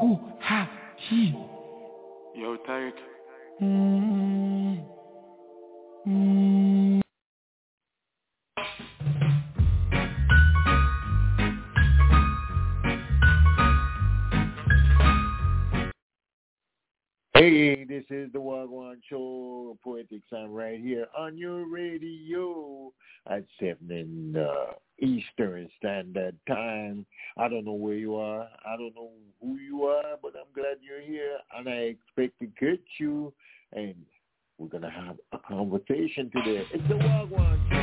Who ha he? Yo, Tyke. Mm. Mm. This is the Wagwan Show, Poetic Sam right here on your radio at 7 in uh, Eastern Standard Time. I don't know where you are. I don't know who you are, but I'm glad you're here, and I expect to get you. And we're going to have a conversation today. It's the Wagwan Show.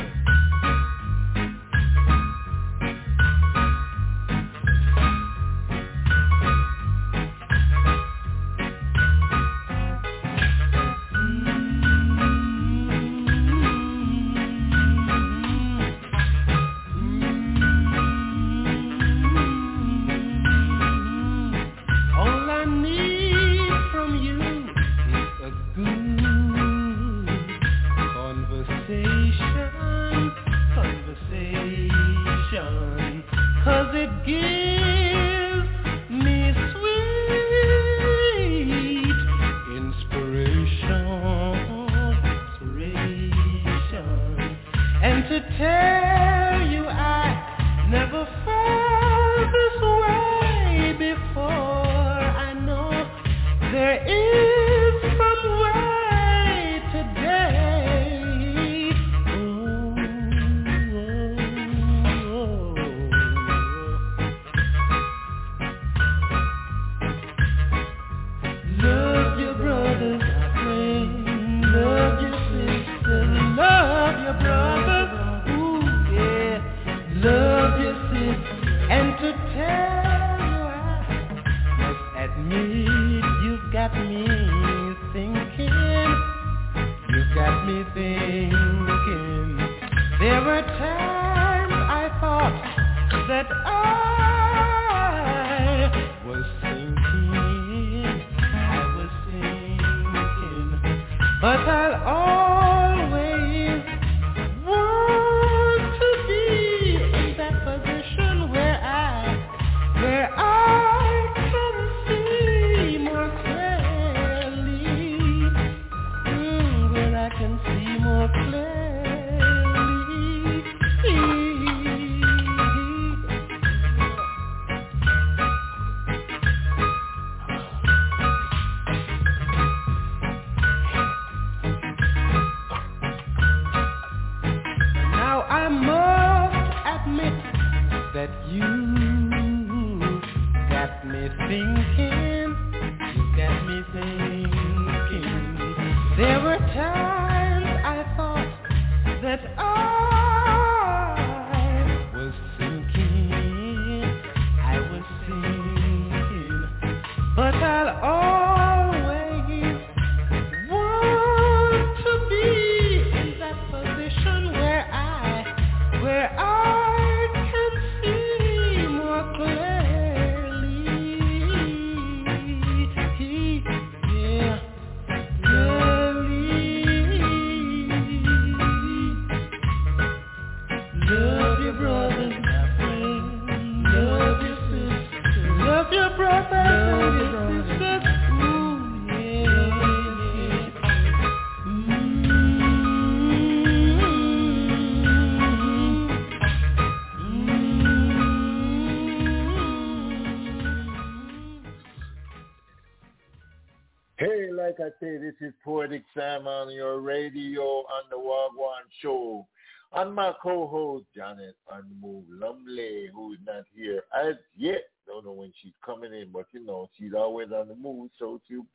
Like I say, this is Poetic Sam on your radio on the Wagwan Show. And my co-host, Janet Unmove Lumley, who is not here as yet. Don't know when she's coming in, but you know, she's always on the move, so she'll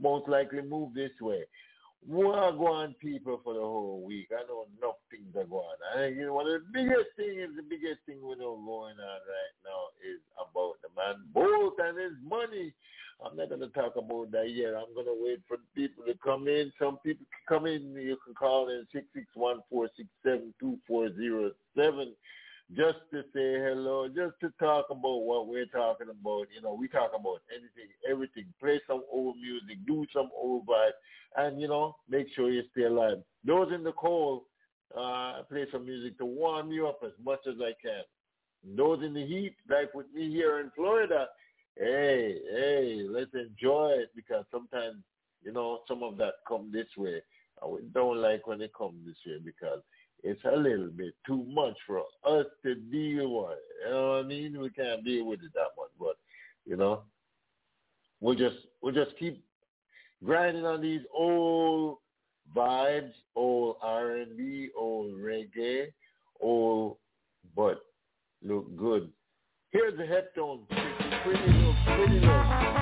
most likely move this way. Wagwan people for the whole week. I know enough things are going on. I think you know, one of the biggest thing is the biggest thing we know going on right now is about the man Bolt and his money. I'm not going to talk about that yet. I'm going to wait for people to come in. Some people can come in. You can call in six six one four six seven two four zero seven just to say hello, just to talk about what we're talking about. You know, we talk about anything, everything. Play some old music, do some old vibe, and, you know, make sure you stay alive. Those in the cold, uh, play some music to warm you up as much as I can. Those in the heat, like with me here in Florida, hey, hey, let's enjoy it because sometimes, you know, some of that come this way. I don't like when it come this way because it's a little bit too much for us to deal with. You know what I mean? We can't deal with it that much, but you know, we'll just we'll just keep grinding on these old vibes, old R and B, old reggae, old but look good. Here's the headstone. Pretty look, pretty look.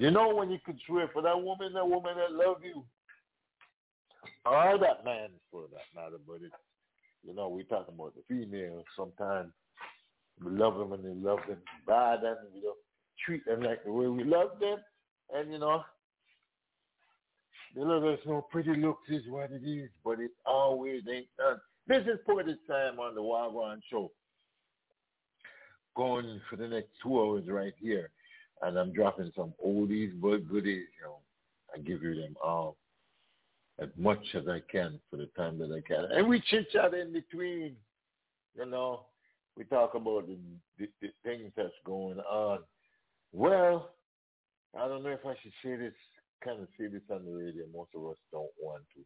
You know when you could swear for that woman, that woman that love you, or that man for that matter, but it's you know we talking about the female. Sometimes we love them and they love them bad, and we don't treat them like the way we love them, and you know they let us know pretty looks is what it is, but it always ain't done. This is Poetic Time on the Wagwan Show. Going for the next two hours right here and I'm dropping some oldies but goodies. You know, I give you them all as much as I can for the time that I can, and we chit chat in between. You know, we talk about the, the, the things that's going on. Well, I don't know if I should say this, kind of say this on the radio. Most of us don't want to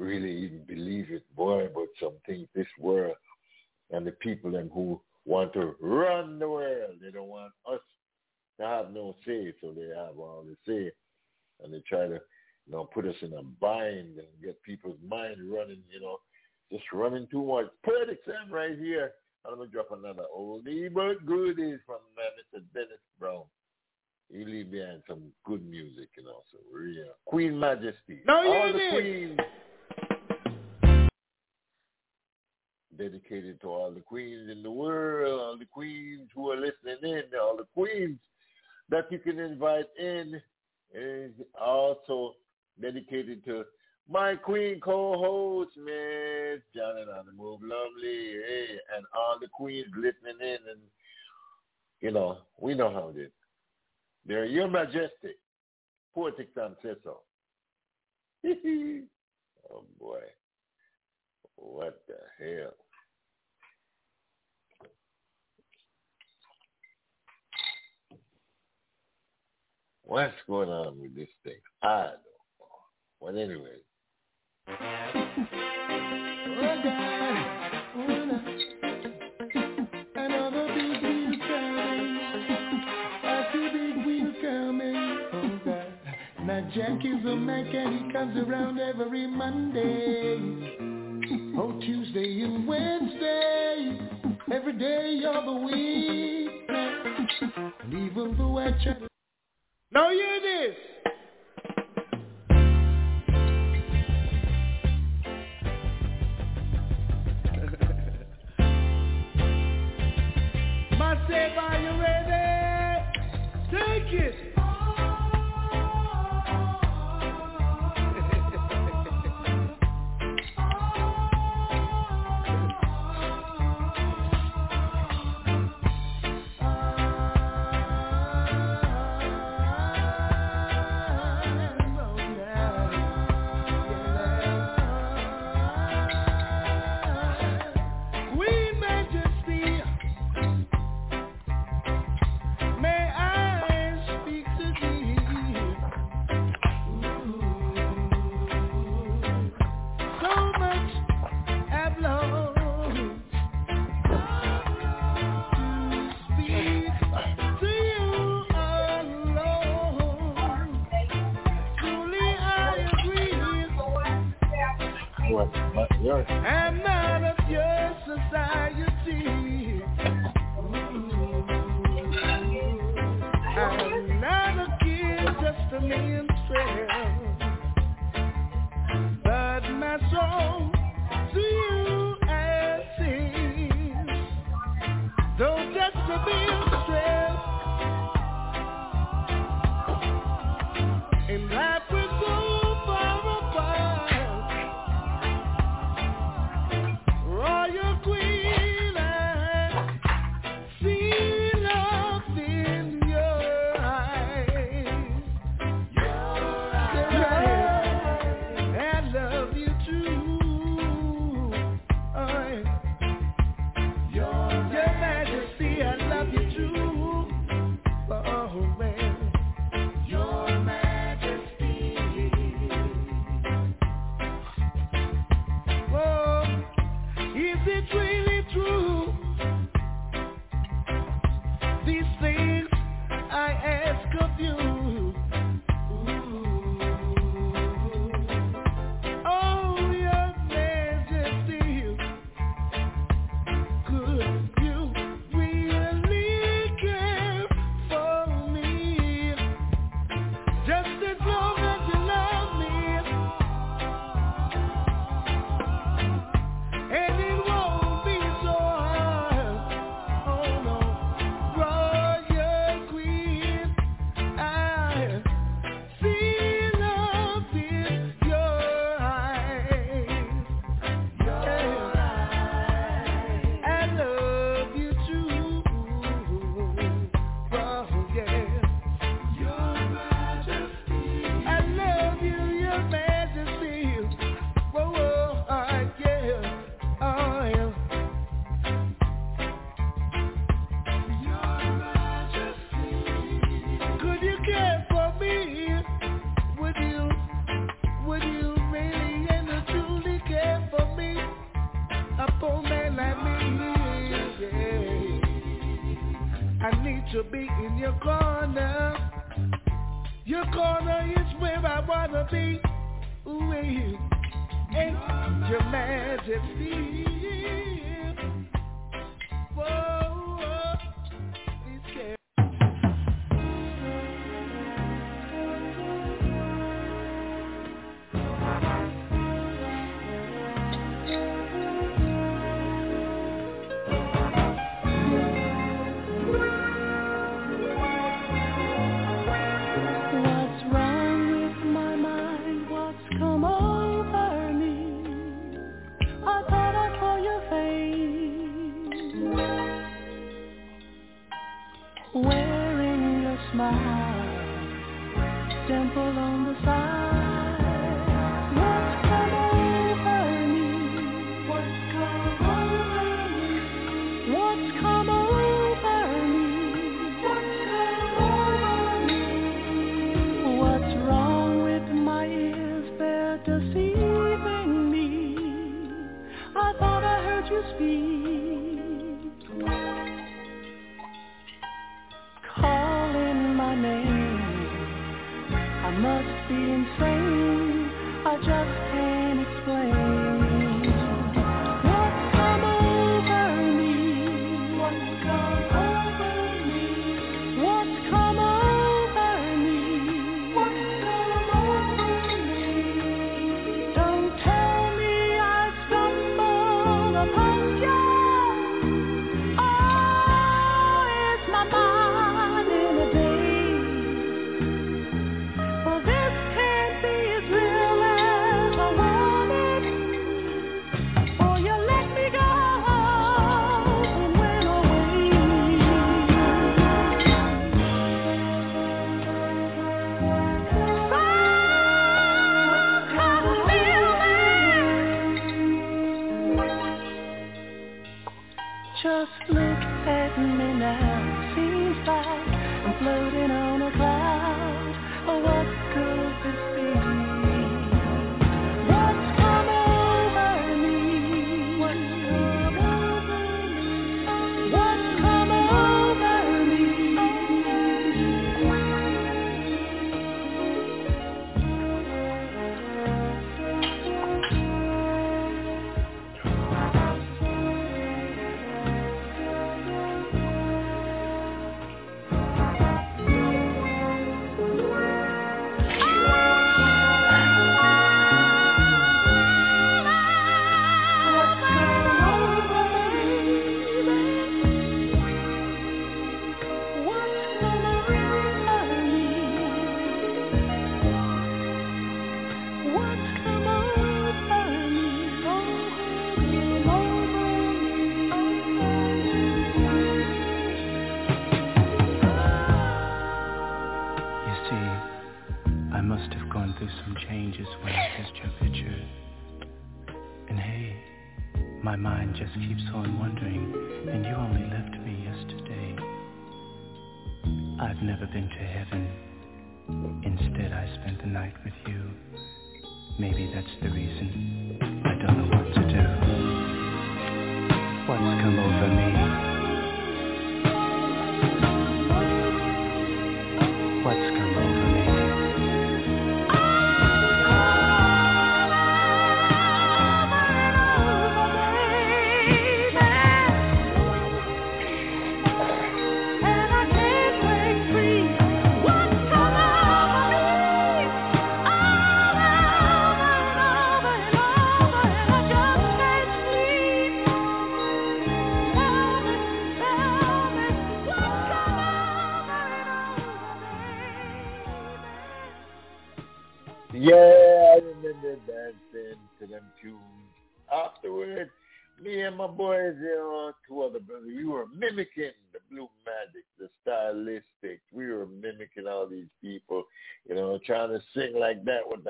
really even believe it, boy. But some things, this world and the people and who want to run the world. They don't want us to have no say, so they have all the say, and they try to, you know, put us in a bind and get people's mind running, you know, just running too much. Poetic Sam right here. I'm gonna drop another oldie but goodies from uh, Mr. Dennis Brown. He leave behind some good music, you know. So real Queen Majesty. No, you all the queens. Dedicated to all the queens in the world, all the queens who are listening in, all the queens that you can invite in is also dedicated to my queen co-host, Miss Janet on the Move Lovely, hey, and all the queens listening in, and you know, we know how it is. They're your majesty, Poetic Sam says so. oh boy. What the hell? What's going on with this thing? I don't know. But anyway. Now Jack is a Mac and he comes around every Monday. Oh, Tuesday and Wednesday, every day of the week. And even though I check. Now hear this. Myself, to me and but my soul to you though just to be a stranger.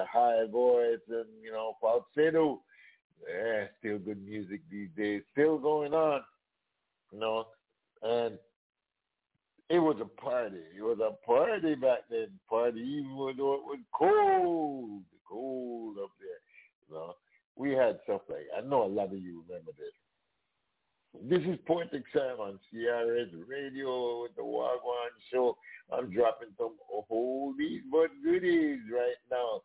high voice and, you know, falsetto. Yeah, still good music these days. Still going on. You know, and it was a party. It was a party back then. Party even though it was cold, cold up there. You know, we had stuff like I know a lot of you remember this. This is Point Sam on CRS Radio with the Wagwan Show. I'm dropping some oldies but goodies right now.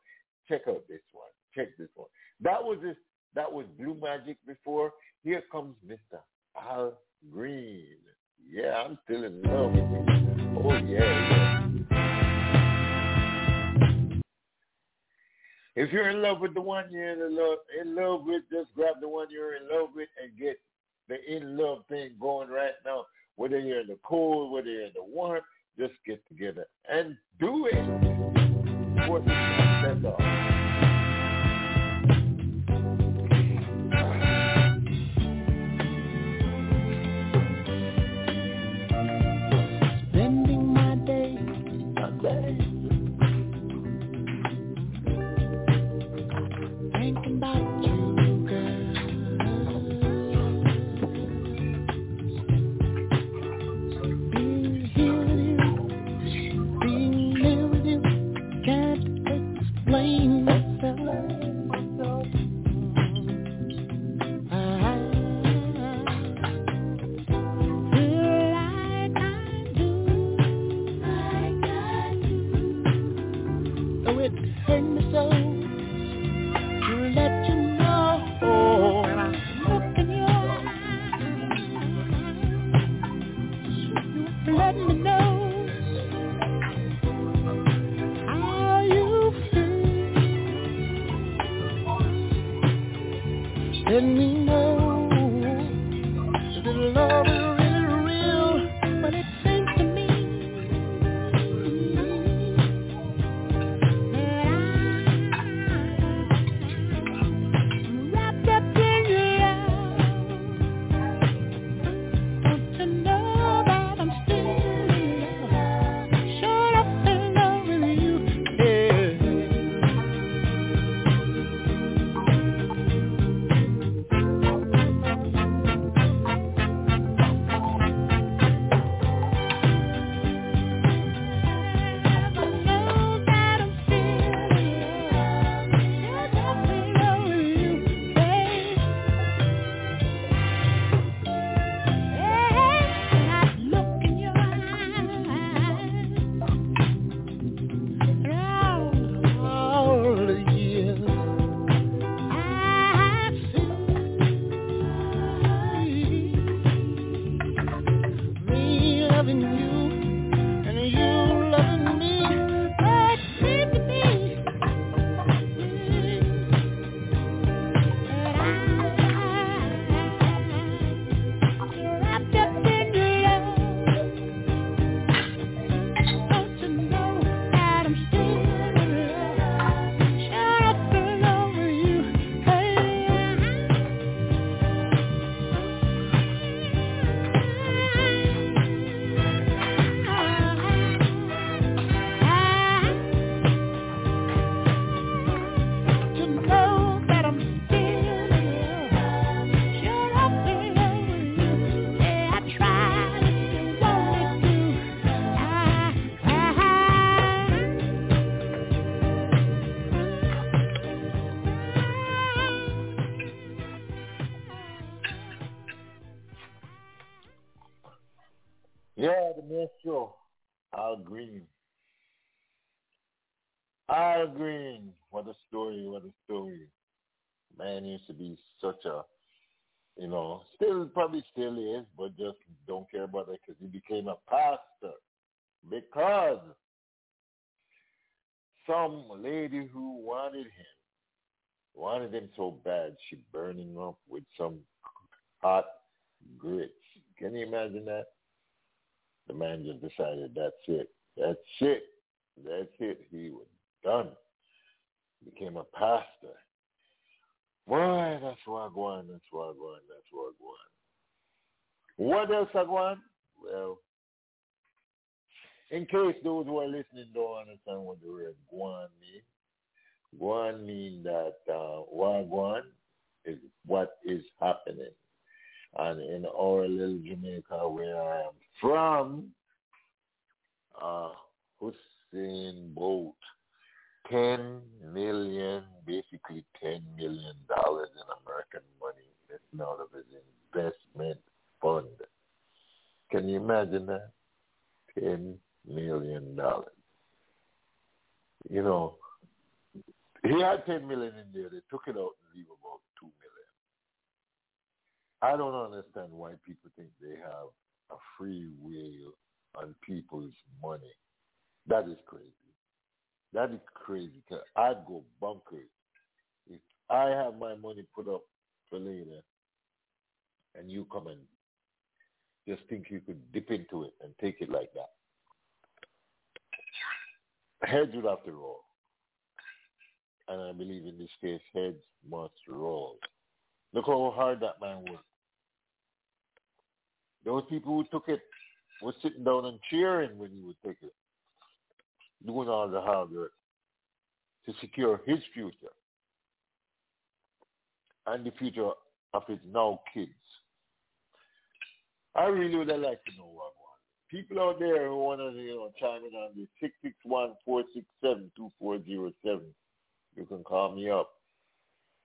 Check out this one. Check this one. That was this. that was Blue Magic before. Here comes Mr. Al Green. Yeah, I'm still in love with him. Oh yeah, yeah. If you're in love with the one you're in love in love with, just grab the one you're in love with and get the in love thing going right now. Whether you're in the cold, whether you're in the warm, just get together and do it important. That's all. She him up with some hot grits. Can you imagine that? The man just decided that's it. That's it. That's it. He was done. Became a pastor. Boy, that's Wagwan, that's Wagwan, that's Wagwan. What else want? Well, in case those who are listening don't understand what the word guan means, guan means that uh, wagwan is what is happening. And in our little Jamaica where I am from, uh, Usain Bolt, 10 million, basically $10 million in American money missing out of his investment fund. Can you imagine that? Ten million dollars. You know, he had ten million in there. They took it out and leave about. I don't understand why people think they have a free will on people's money. That is crazy. That is crazy. Cause I'd go bonkers if I have my money put up for later, and you come and just think you could dip into it and take it like that. Heads would have to roll. And I believe in this case, heads must roll. Look how hard that man worked. Those people who took it were sitting down and cheering when he would take it, doing all the hard work to secure his future and the future of his now kids. I really would have liked to know what one. People out there who want to, you know, chime in on zero seven. You can call me up,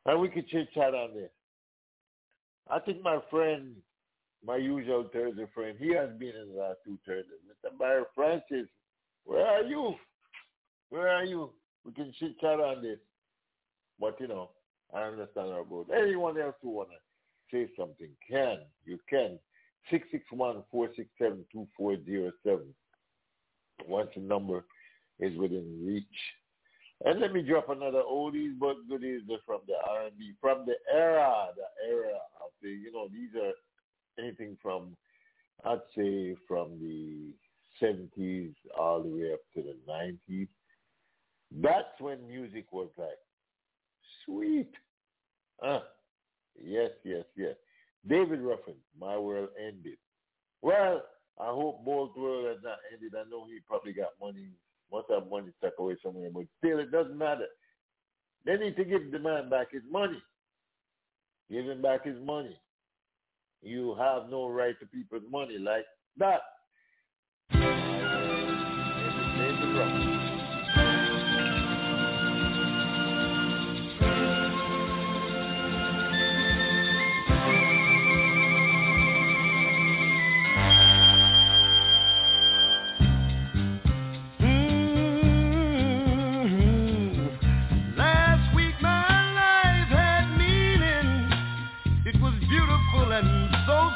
and we can chit chat on there. I think my friend, my usual Thursday friend, he has been in the last two Thursdays. Mr. Barry Francis, where are you? Where are you? We can chit chat on this. But you know, I understand about anyone else who wanna say something can. You can. 661-467-2407. Once the number is within reach. And let me drop another oldies but goodies from the R&B, from the era, the era of the, you know, these are anything from, I'd say from the 70s all the way up to the 90s. That's when music was like, sweet. Uh, yes, yes, yes. David Ruffin, My World Ended. Well, I hope Bolt World has not ended. I know he probably got money must have money stuck away somewhere, but still it doesn't matter. They need to give the man back his money. Give him back his money. You have no right to people's money like that. and so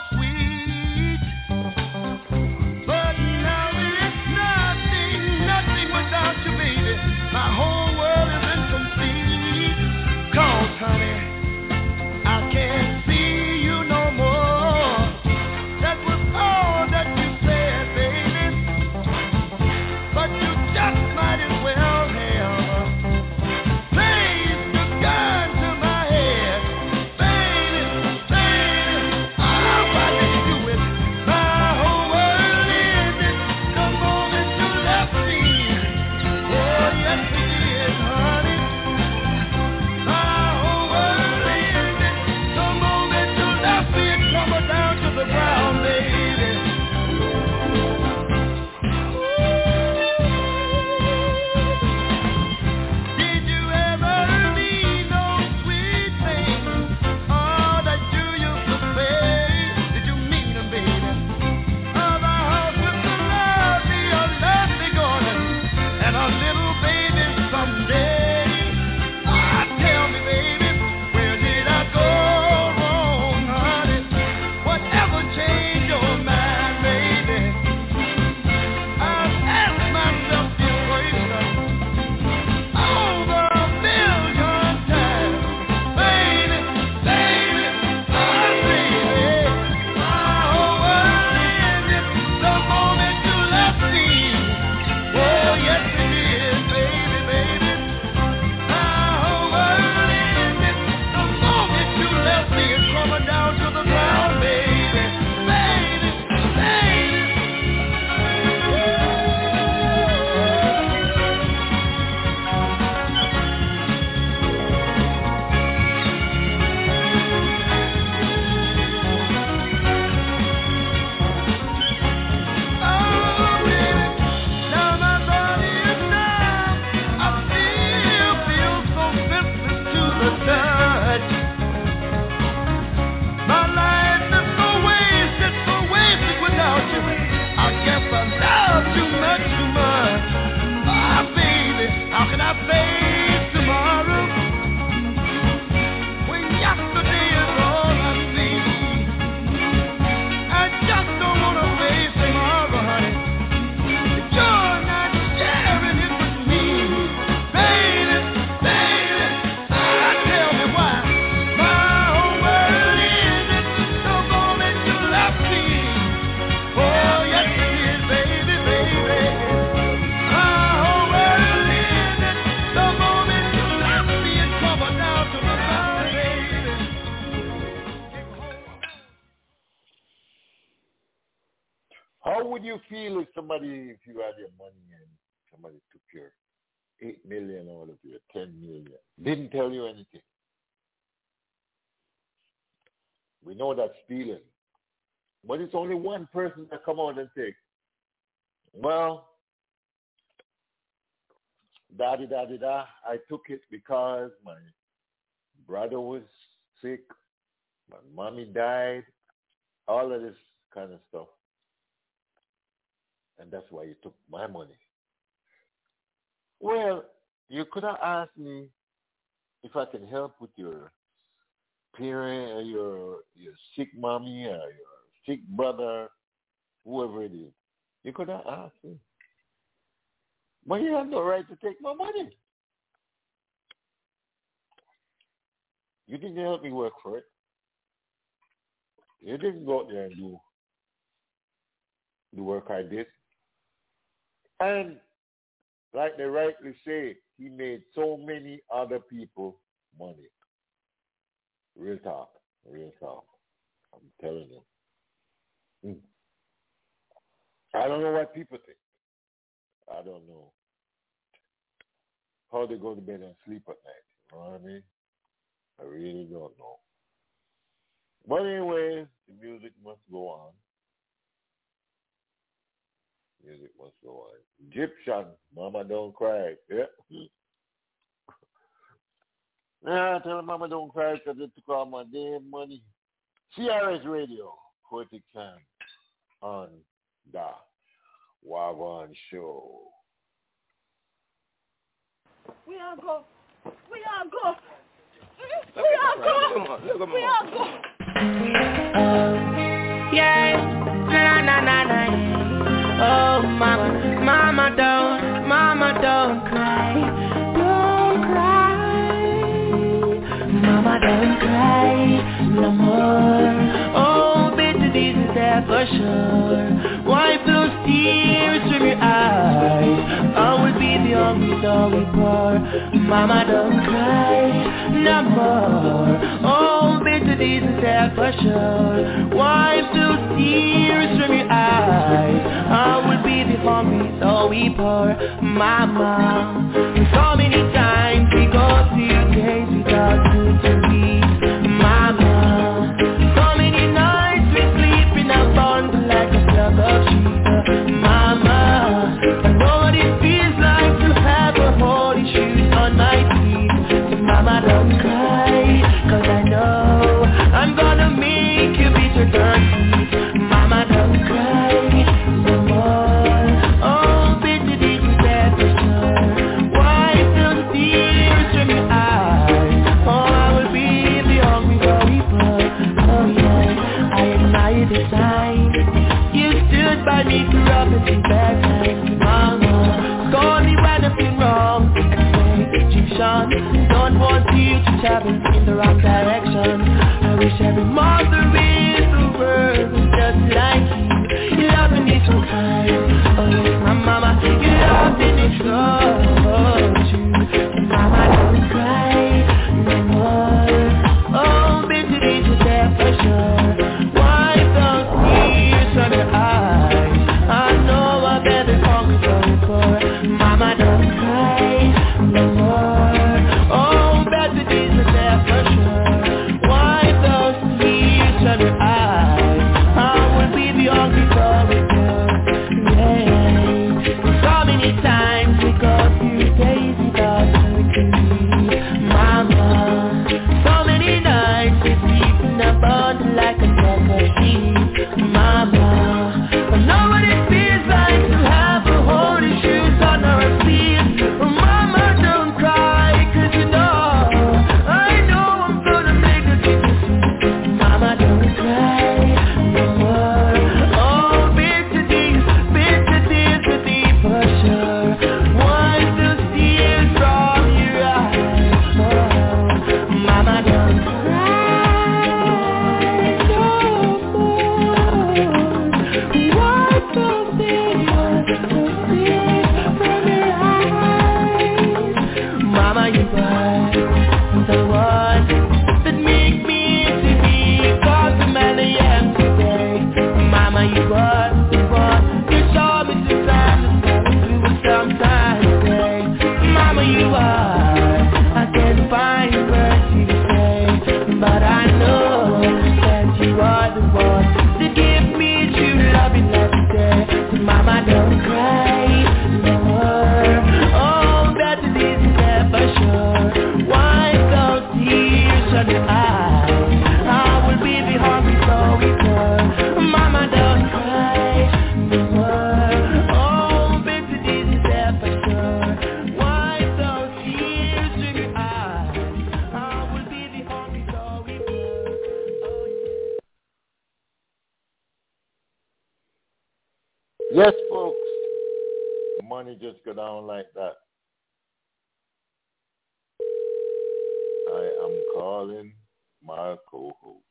come out and say, well, da da da da, I took it because my brother was sick, my mommy died, all of this kind of stuff. And that's why you took my money. Well, you could have asked me if I can help with your parent or your your sick mommy or your sick brother, whoever it is, you could not ask me. But you have no right to take my money. You didn't help me work for it. You didn't go out there and do the work I did. And like they rightly say, he made so many other people money. Real talk. Real talk. I'm telling you. Hmm. I don't know what people think. I don't know how they go to bed and sleep at night. You know what I mean? I really don't know. But anyway, the music must go on. Music must go on. Egyptian, Mama Don't Cry. Yeah. yeah, tell Mama Don't Cry because it took all my damn money. CRS Radio, Poetic Time on the Wagwan Show. We are go. We are go. We are go. We are go. Yeah, na na na na. Oh mama, mama don't, mama don't cry, don't cry, mama don't cry no more. Oh, bitter this is there for sure. Wipe those tears from your eyes. I will be the only dog we. Mama don't cry no more. Oh, bitter this is there for sure. Wipe those tears from your eyes. I will be the hungry so we pour. Mama, so many times mama. Scold me when I've wrong. Don't want in the wrong direction. I wish every mother in the world was just like you. So kind. Oh my mama, so Yes, folks. Money just go down like that. I am calling my co-host.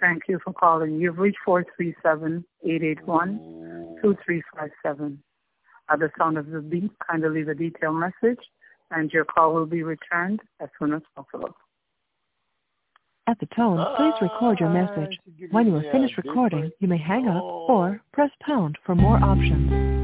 Thank you for calling. You've reached 437-881-2357. At the sound of the beep, kindly leave a detailed message, and your call will be returned as soon as possible. At the tone, please record your message. When you are finished recording, you may hang up or press pound for more options.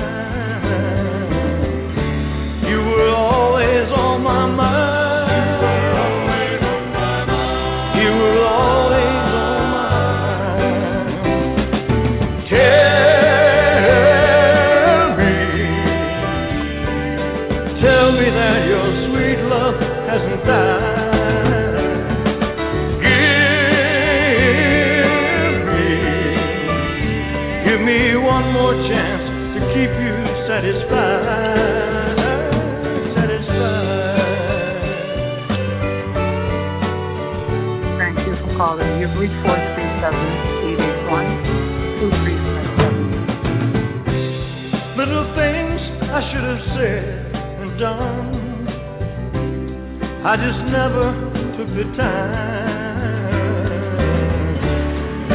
You were always on my mind. said and done. I just never took the time.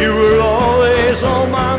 You were always on my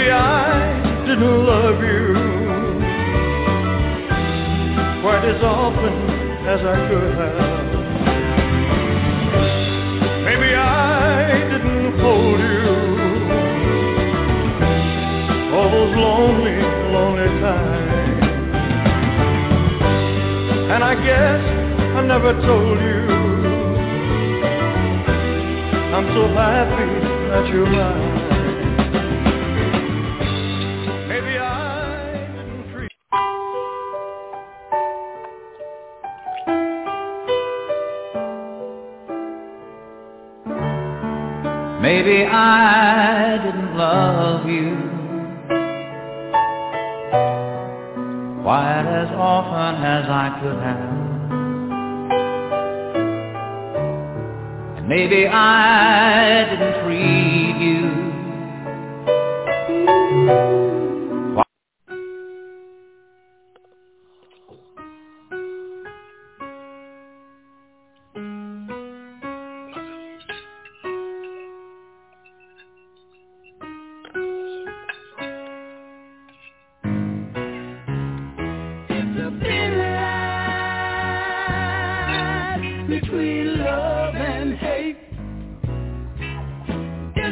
Maybe I didn't love you quite as often as I could have. Maybe I didn't hold you all those lonely, lonely times. And I guess I never told you I'm so happy that you're mine. Maybe I didn't treat you. Wow. between love and hate.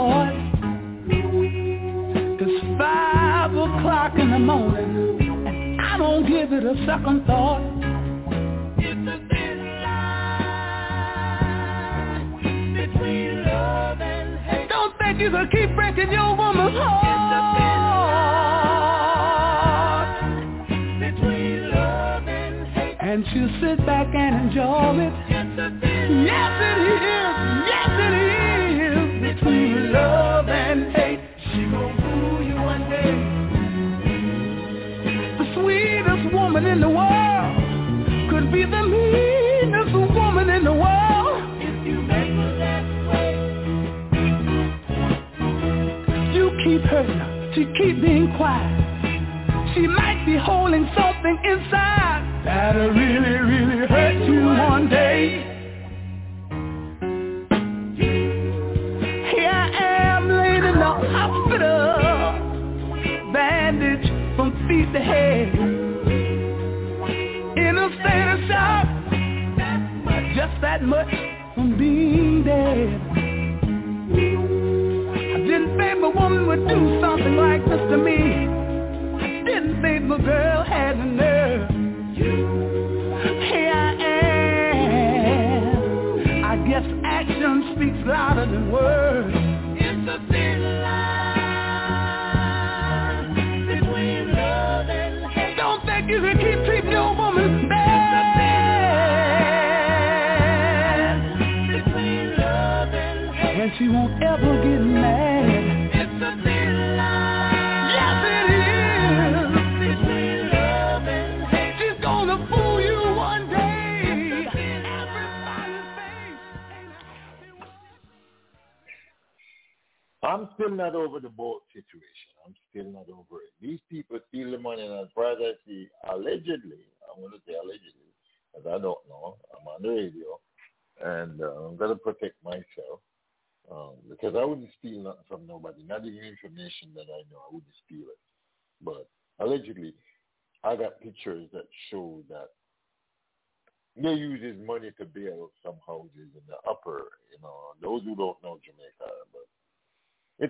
boy. It's five o'clock in the morning, and I don't give it a second thought. It's a thin line between love and hate. Don't think you can keep breaking your woman's heart. It's a thin and she'll sit back and enjoy it. Yes. she keep being quiet. She might be holding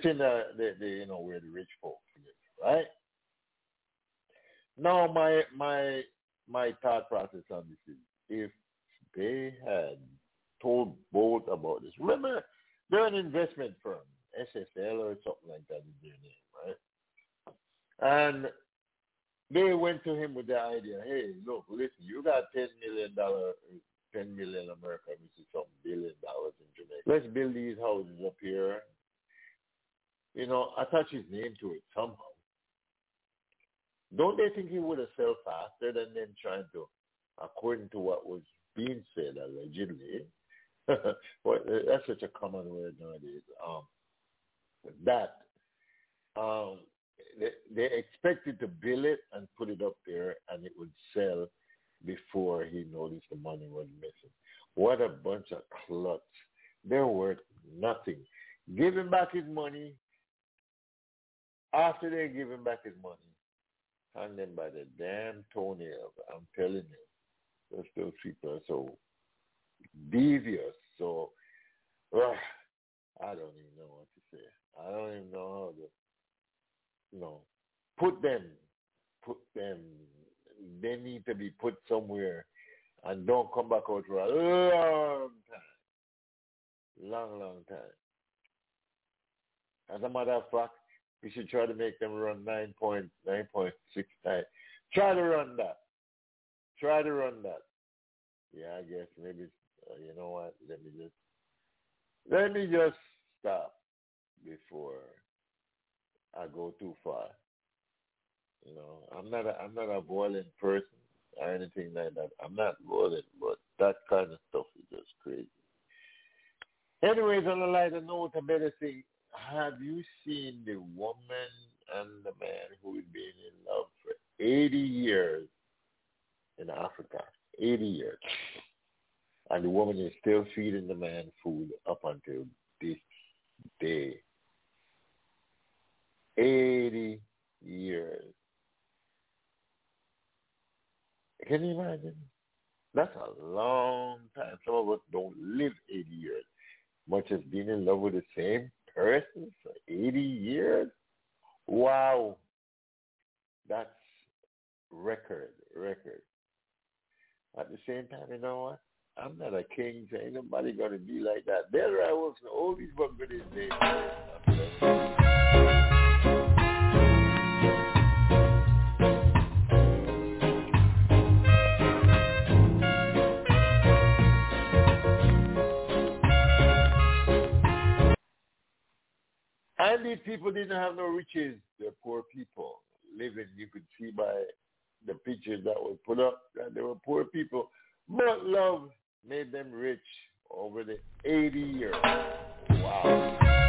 in the, the, the you know where the rich folks live, right? Now my my my thought process on this is if they had told Bolt about this. Remember, they're an investment firm, SSL or something like that is their name, right? And they went to him with the idea, hey, look, listen, you got ten million dollar, ten million American, which is some billion dollars in Jamaica. Let's build these houses up here you know, attach his name to it somehow. Don't they think he would have sold faster than them trying to, according to what was being said allegedly? well, that's such a common word nowadays. Um, that um, they, they expected to bill it and put it up there, and it would sell before he noticed the money was missing. What a bunch of klutz! They're worth nothing. Give him back his money, after they give him back his money, hang them by the damn toenails. I'm telling you, those, those people are so devious. So, uh, I don't even know what to say. I don't even know how to, you know, put them, put them. They need to be put somewhere and don't come back out for a long time. Long, long time. As a matter of fact, we should try to make them run 9.9.6 times. Try to run that. Try to run that. Yeah, I guess maybe, uh, you know what, let me just, let me just stop before I go too far. You know, I'm not a, I'm not a violent person or anything like that. I'm not violent, but that kind of stuff is just crazy. Anyways, on a lighter note, a better thing, have you seen the woman and the man who has been in love for 80 years in Africa? 80 years. And the woman is still feeding the man food up until this day. 80 years. Can you imagine? That's a long time. Some of us don't live 80 years, much as being in love with the same person for 80 years? Wow. That's record, record. At the same time, you know what? I'm not a king, so ain't nobody gonna be like that. There I was, all these buggers these days. And these people didn't have no riches. They're poor people living. You could see by the pictures that were put up that they were poor people. But love made them rich over the 80 years. Wow.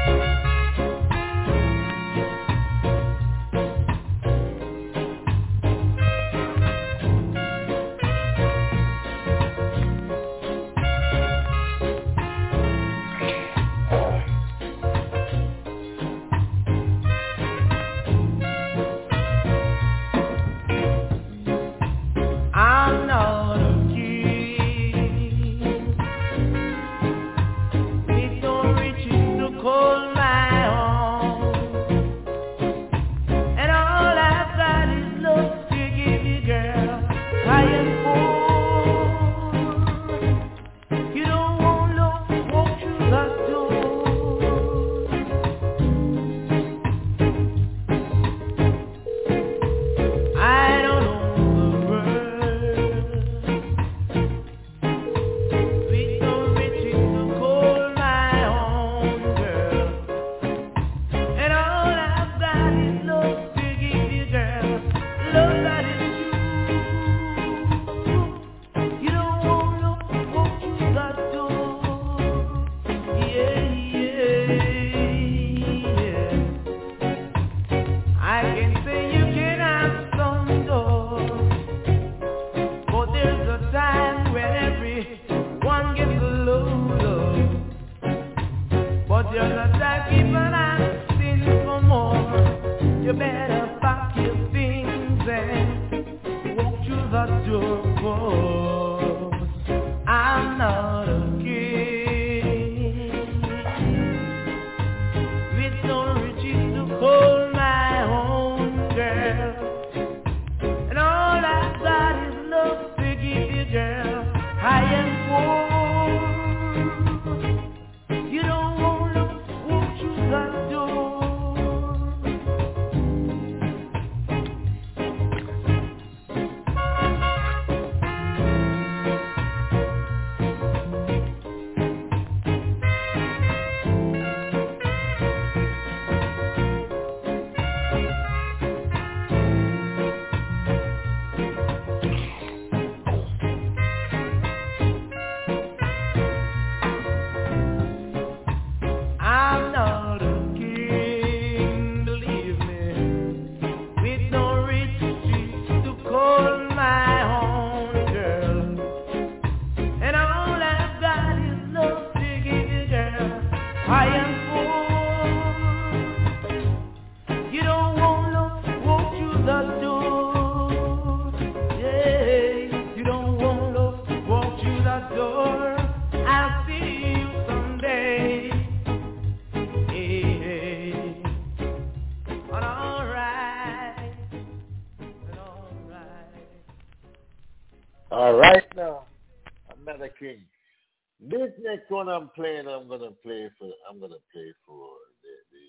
I'm playing, I'm gonna play for. I'm gonna play for the the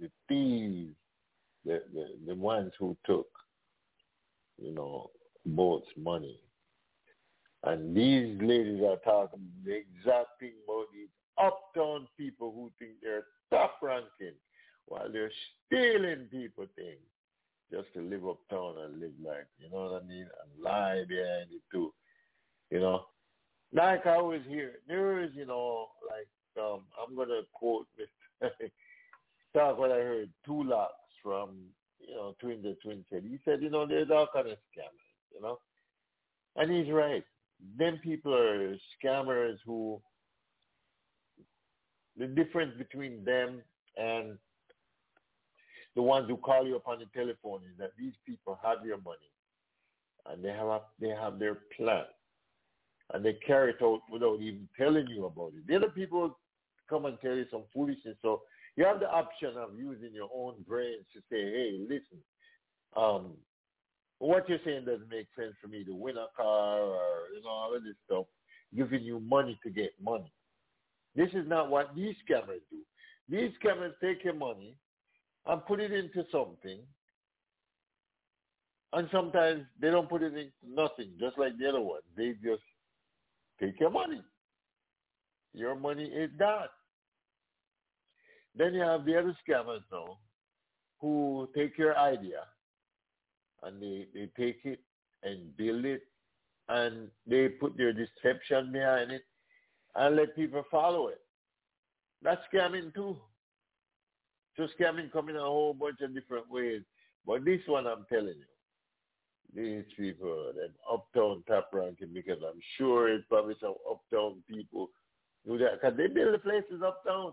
the, the thieves, the, the the ones who took, you know, Bolt's money. And these ladies are talking the exact thing about these uptown people who think they're top ranking while they're stealing people things just to live uptown and live like, you know what I mean? And lie behind it too. You know? Like I always hear, there is, you know, like um I'm gonna quote talk what I heard, two locks from, you know, Twin the Twin said. He said, you know, there's all kind of scammers, you know? And he's right. Them people are scammers who the difference between them and the ones who call you up on the telephone is that these people have your money and they have a, they have their plan and they carry it out without even telling you about it. The other people come and tell you some foolishness. So you have the option of using your own brains to say, hey, listen, um, what you're saying doesn't make sense for me to win a car or, you know, all of this stuff, giving you money to get money. This is not what these scammers do. These scammers take your money and put it into something. And sometimes they don't put it into nothing, just like the other one. They just take your money. Your money is gone. Then you have the other scammers now who take your idea and they, they take it and build it and they put their deception behind it and let people follow it. That's scamming too. So scamming come in a whole bunch of different ways. But this one I'm telling you, these people, them uptown top ranking, because I'm sure it's probably some uptown people do that. Because they build the places uptown.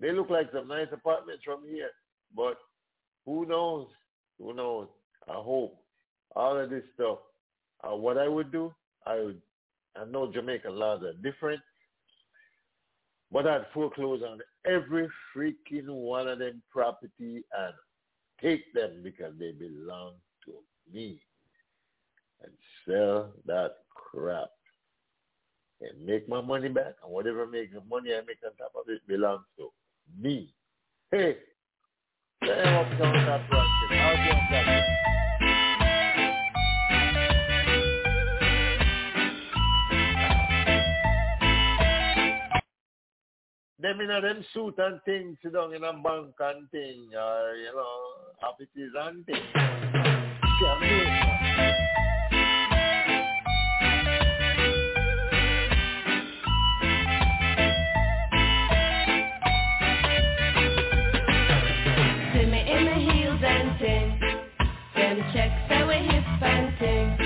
They look like some nice apartments from here. But who knows? Who knows? I hope all of this stuff. Uh, what I would do, I would, I know Jamaican laws are different, but I'd foreclose on every freaking one of them property and take them because they belong to me and sell that crap and make my money back and whatever make the money I make on top of it belongs to me. Hey. I'll be on them in a them suit and things, sit down in a bank and thing, or, you know, offices and things. Them checks say we hip and things.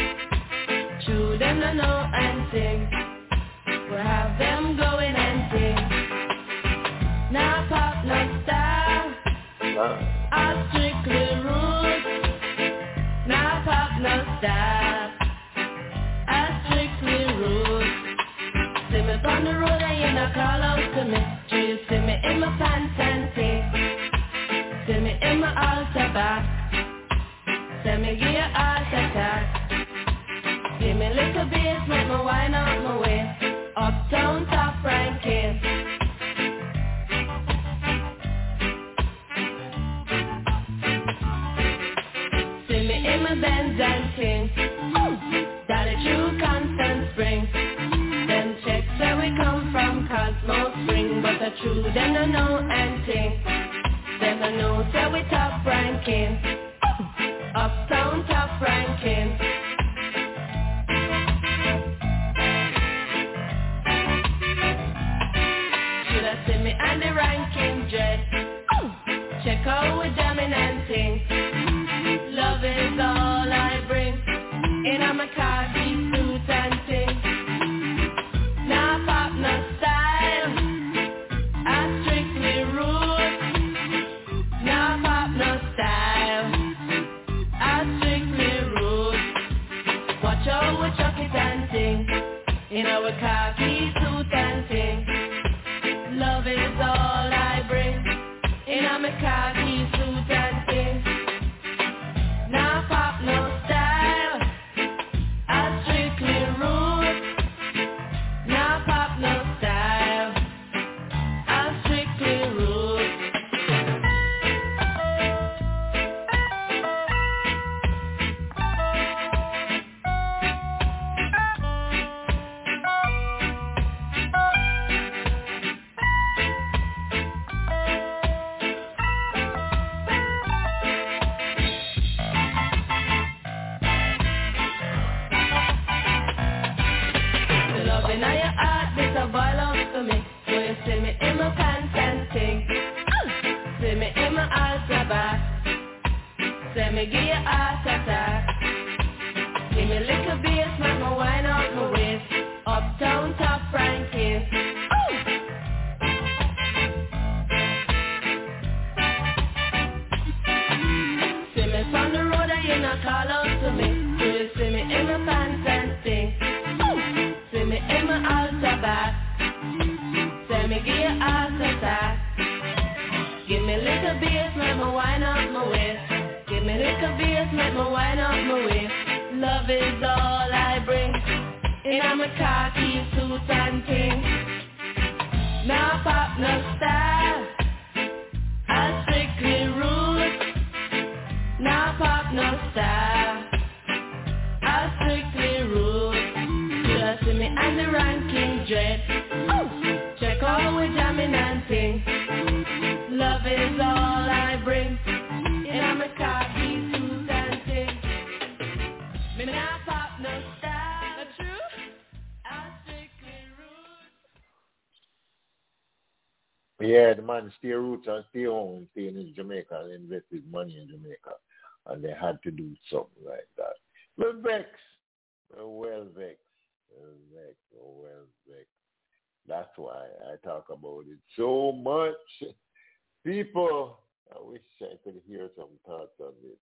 True them no know and things. We'll have them going and things. Now pop no style. Style. I strictly. See me on the road and you not to me. Me in my pants and me in my me give me little bass, make me wine out my way. True, them no know and thing. Them no know, say we top ranking. Uptown top ranking. Give me and invest money in Jamaica. And they had to do something like that. Oh, well, Vex. Well, Vex. Well, Vex. Well, Vex. That's why I talk about it so much. People, I wish I could hear some thoughts on this.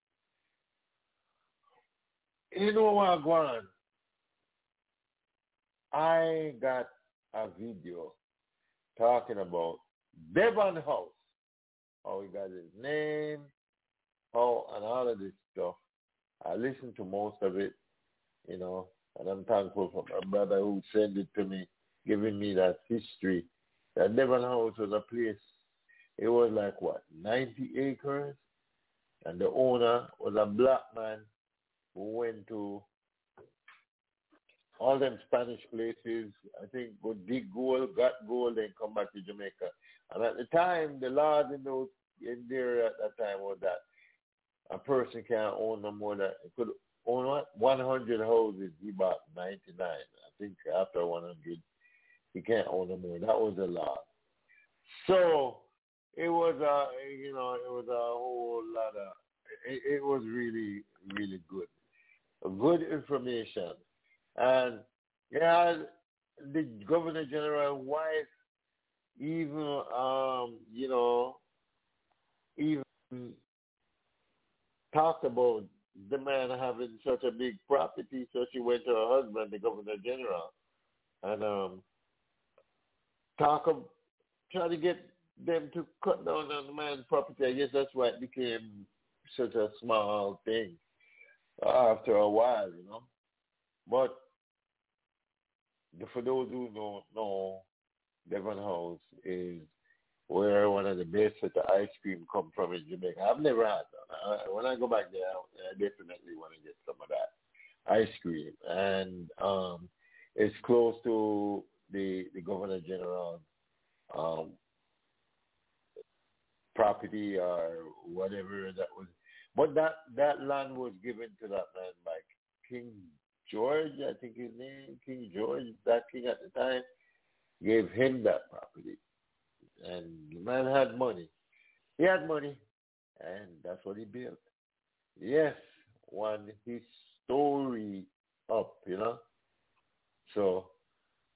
You know what, Gwan? I got a video talking about Devon House, how he got his name, how and all of this stuff. I listened to most of it, you know, and I'm thankful for my brother who sent it to me, giving me that history. That Devon House was a place, it was like what, 90 acres? And the owner was a black man who went to all them Spanish places, I think go dig gold, got gold, then come back to Jamaica. And at the time, the laws in those in there at that time was that a person can't own no more than could own what one hundred houses. He bought ninety nine. I think after one hundred, he can't own no more. That was the law. So it was a you know it was a whole lot of it, it was really really good, good information. And yeah, the governor general wife even um, you know even talked about the man having such a big property, so she went to her husband, the governor general, and um talk of try to get them to cut down on the man's property. I guess that's why it became such a small thing after a while, you know. But for those who don't know, Devon House is where one of the best of the ice cream come from in Jamaica. I've never had that. I, when I go back there, I definitely want to get some of that ice cream. And um, it's close to the the Governor General um, property or whatever that was. But that that land was given to that man by King George, I think his name, King George, that king at the time, gave him that property. And the man had money. He had money, and that's what he built. Yes, one his story up, you know. So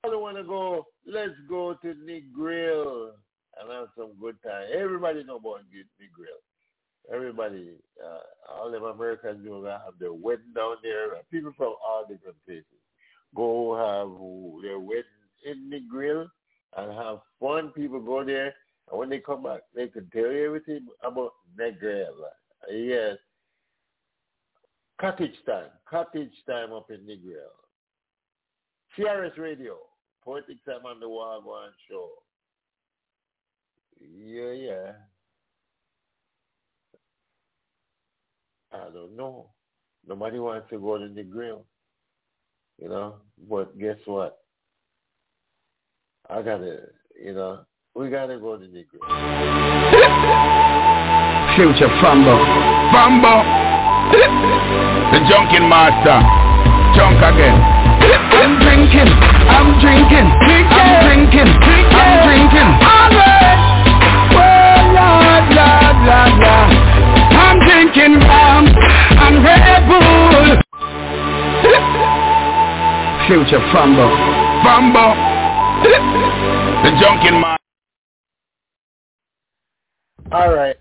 I don't want to go. Let's go to Negril and have some good time. Everybody know about Negril. Everybody, uh, all them Americans know that have their wedding down there. People from all different places go have their wedding in the grill and have fun. People go there, and when they come back, they can tell you everything about the grill. Yes, cottage time, cottage time up in the grill. CRS Radio, Poetic Time on the Wagwan Show. Yeah, yeah. I don't know. Nobody wants to go to the grill. You know, but guess what? I gotta, you know, we gotta go to the grid. Future Fumbo, Fumbo, the Junkin Master, Junk again. I'm drinking, I'm drinking, I'm drinking, I'm drinking. Alright, well, la la la la. I'm drinking rum and Red Bull. Future Fumbo, Fumbo the junk in my. All right.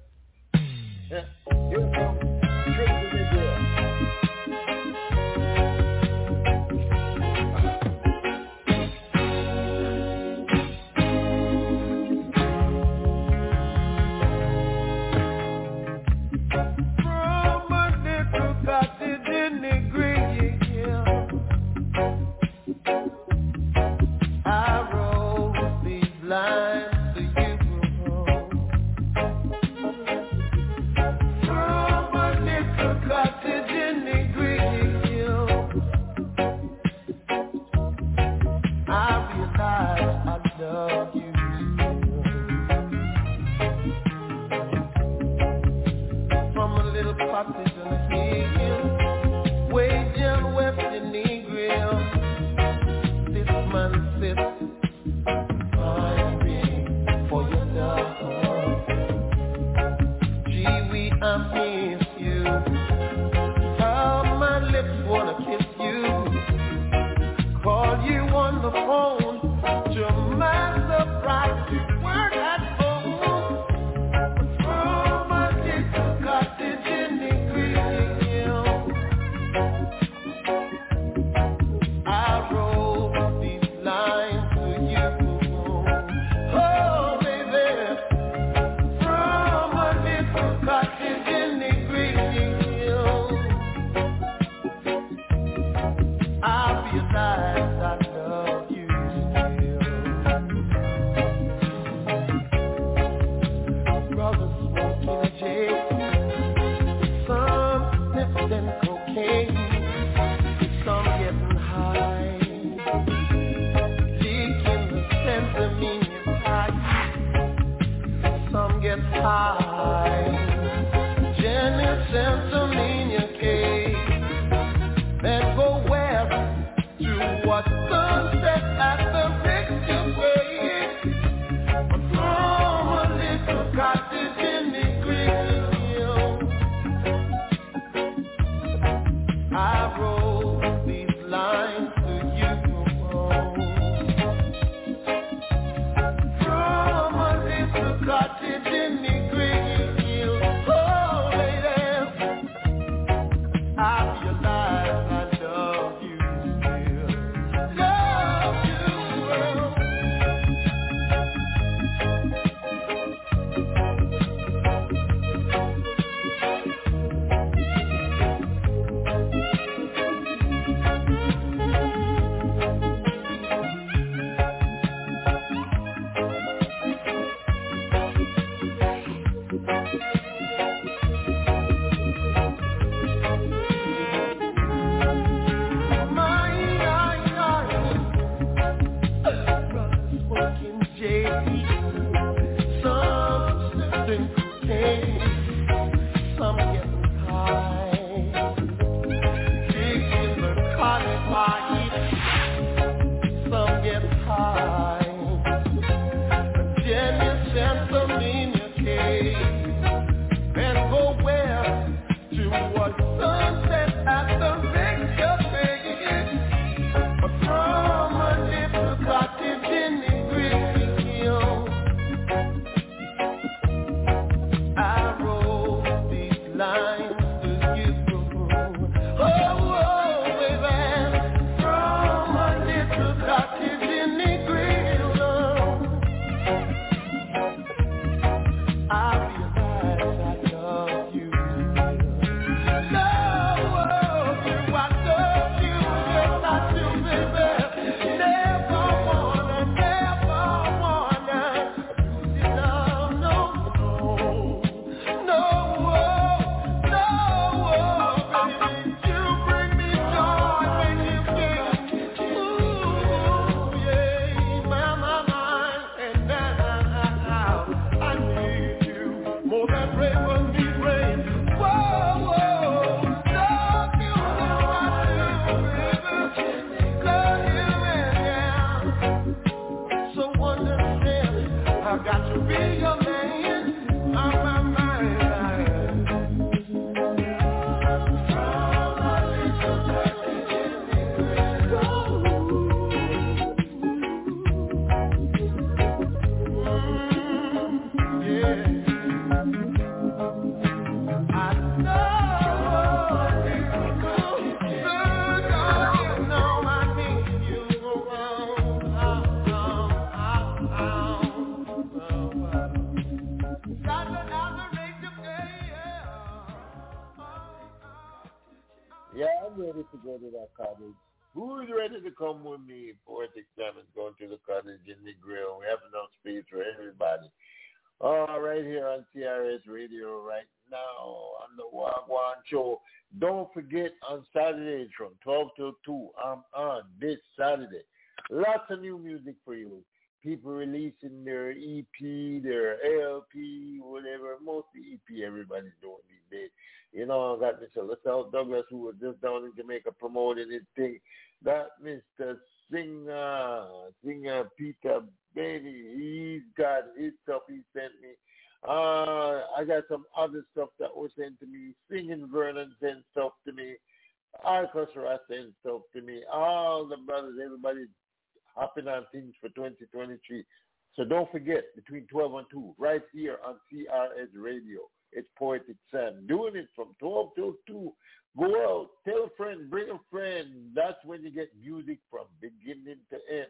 12 and 2 right here on CRS Radio. It's Poetic Sam doing it from 12 till 2. Go out, tell a friend, bring a friend. That's when you get music from beginning to end.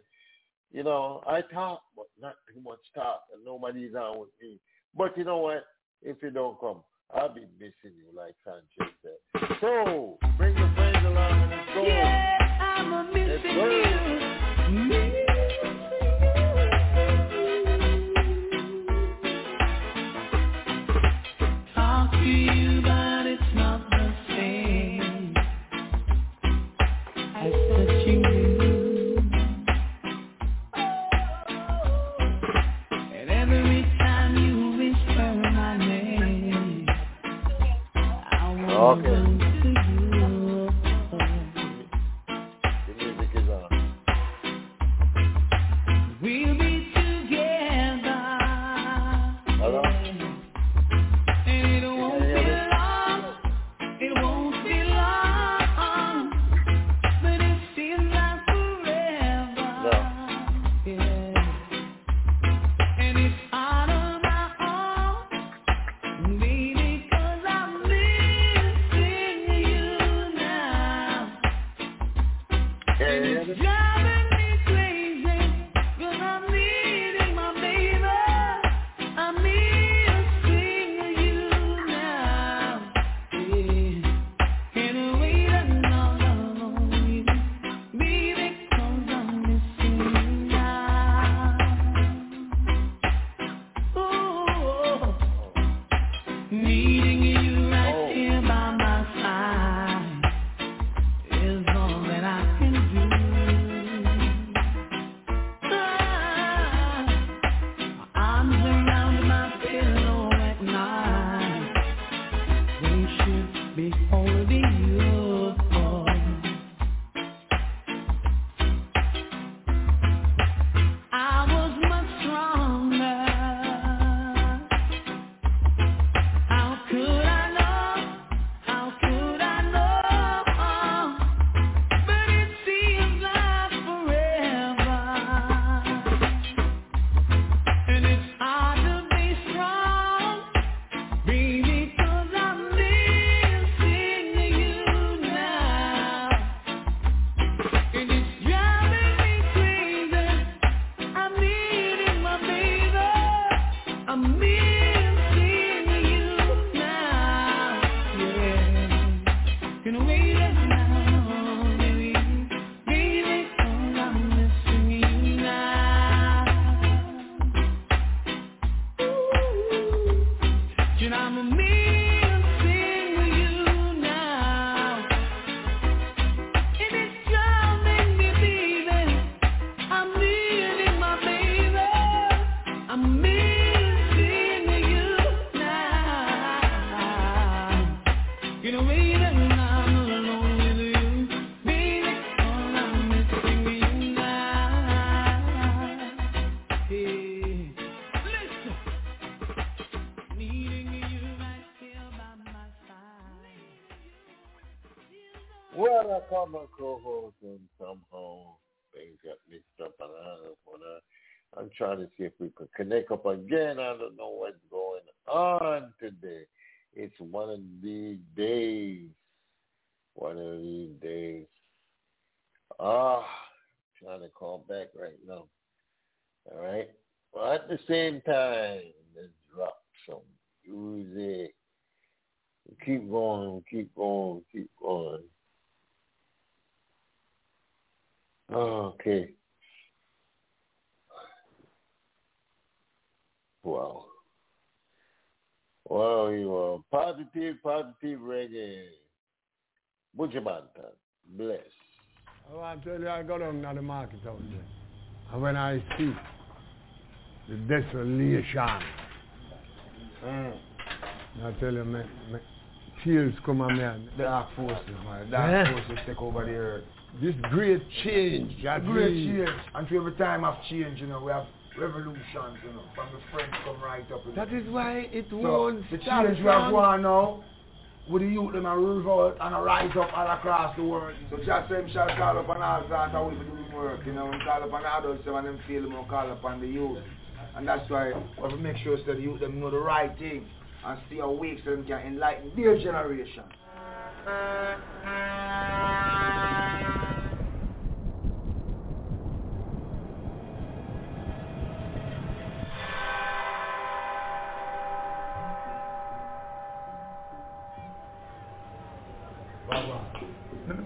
You know, I talk, but not too much talk, and nobody's on with me. But you know what? If you don't come, I'll be again. I don't know what's going on today. It's one of these days. One of these days. Ah, trying to call back right now. All right. Well, at the same time, let's drop some music. Keep going, keep going, keep going. Okay. Wow. Wow, you are positive, positive reggae. Buju Banton, bless. I want to tell you, I go down to the market out there. And when I see the desolation, Mm. I tell you, man, man, tears come on me. The dark forces, man. The dark Yeah. forces take over the earth. This great change, that Great change. And through every time of change, you know, we have revolutions, you know, from the French come right up. That is why it So, won't the stop. change we have going now, with the youth them a revolt and a rise up all across the world. So just them shall call upon all of ways to do the work, you know, and call upon adults them and them feel them call upon the youth. And that's why we have to make sure so the youth them know the right thing and stay awake so them can enlighten their generation. Baba, let me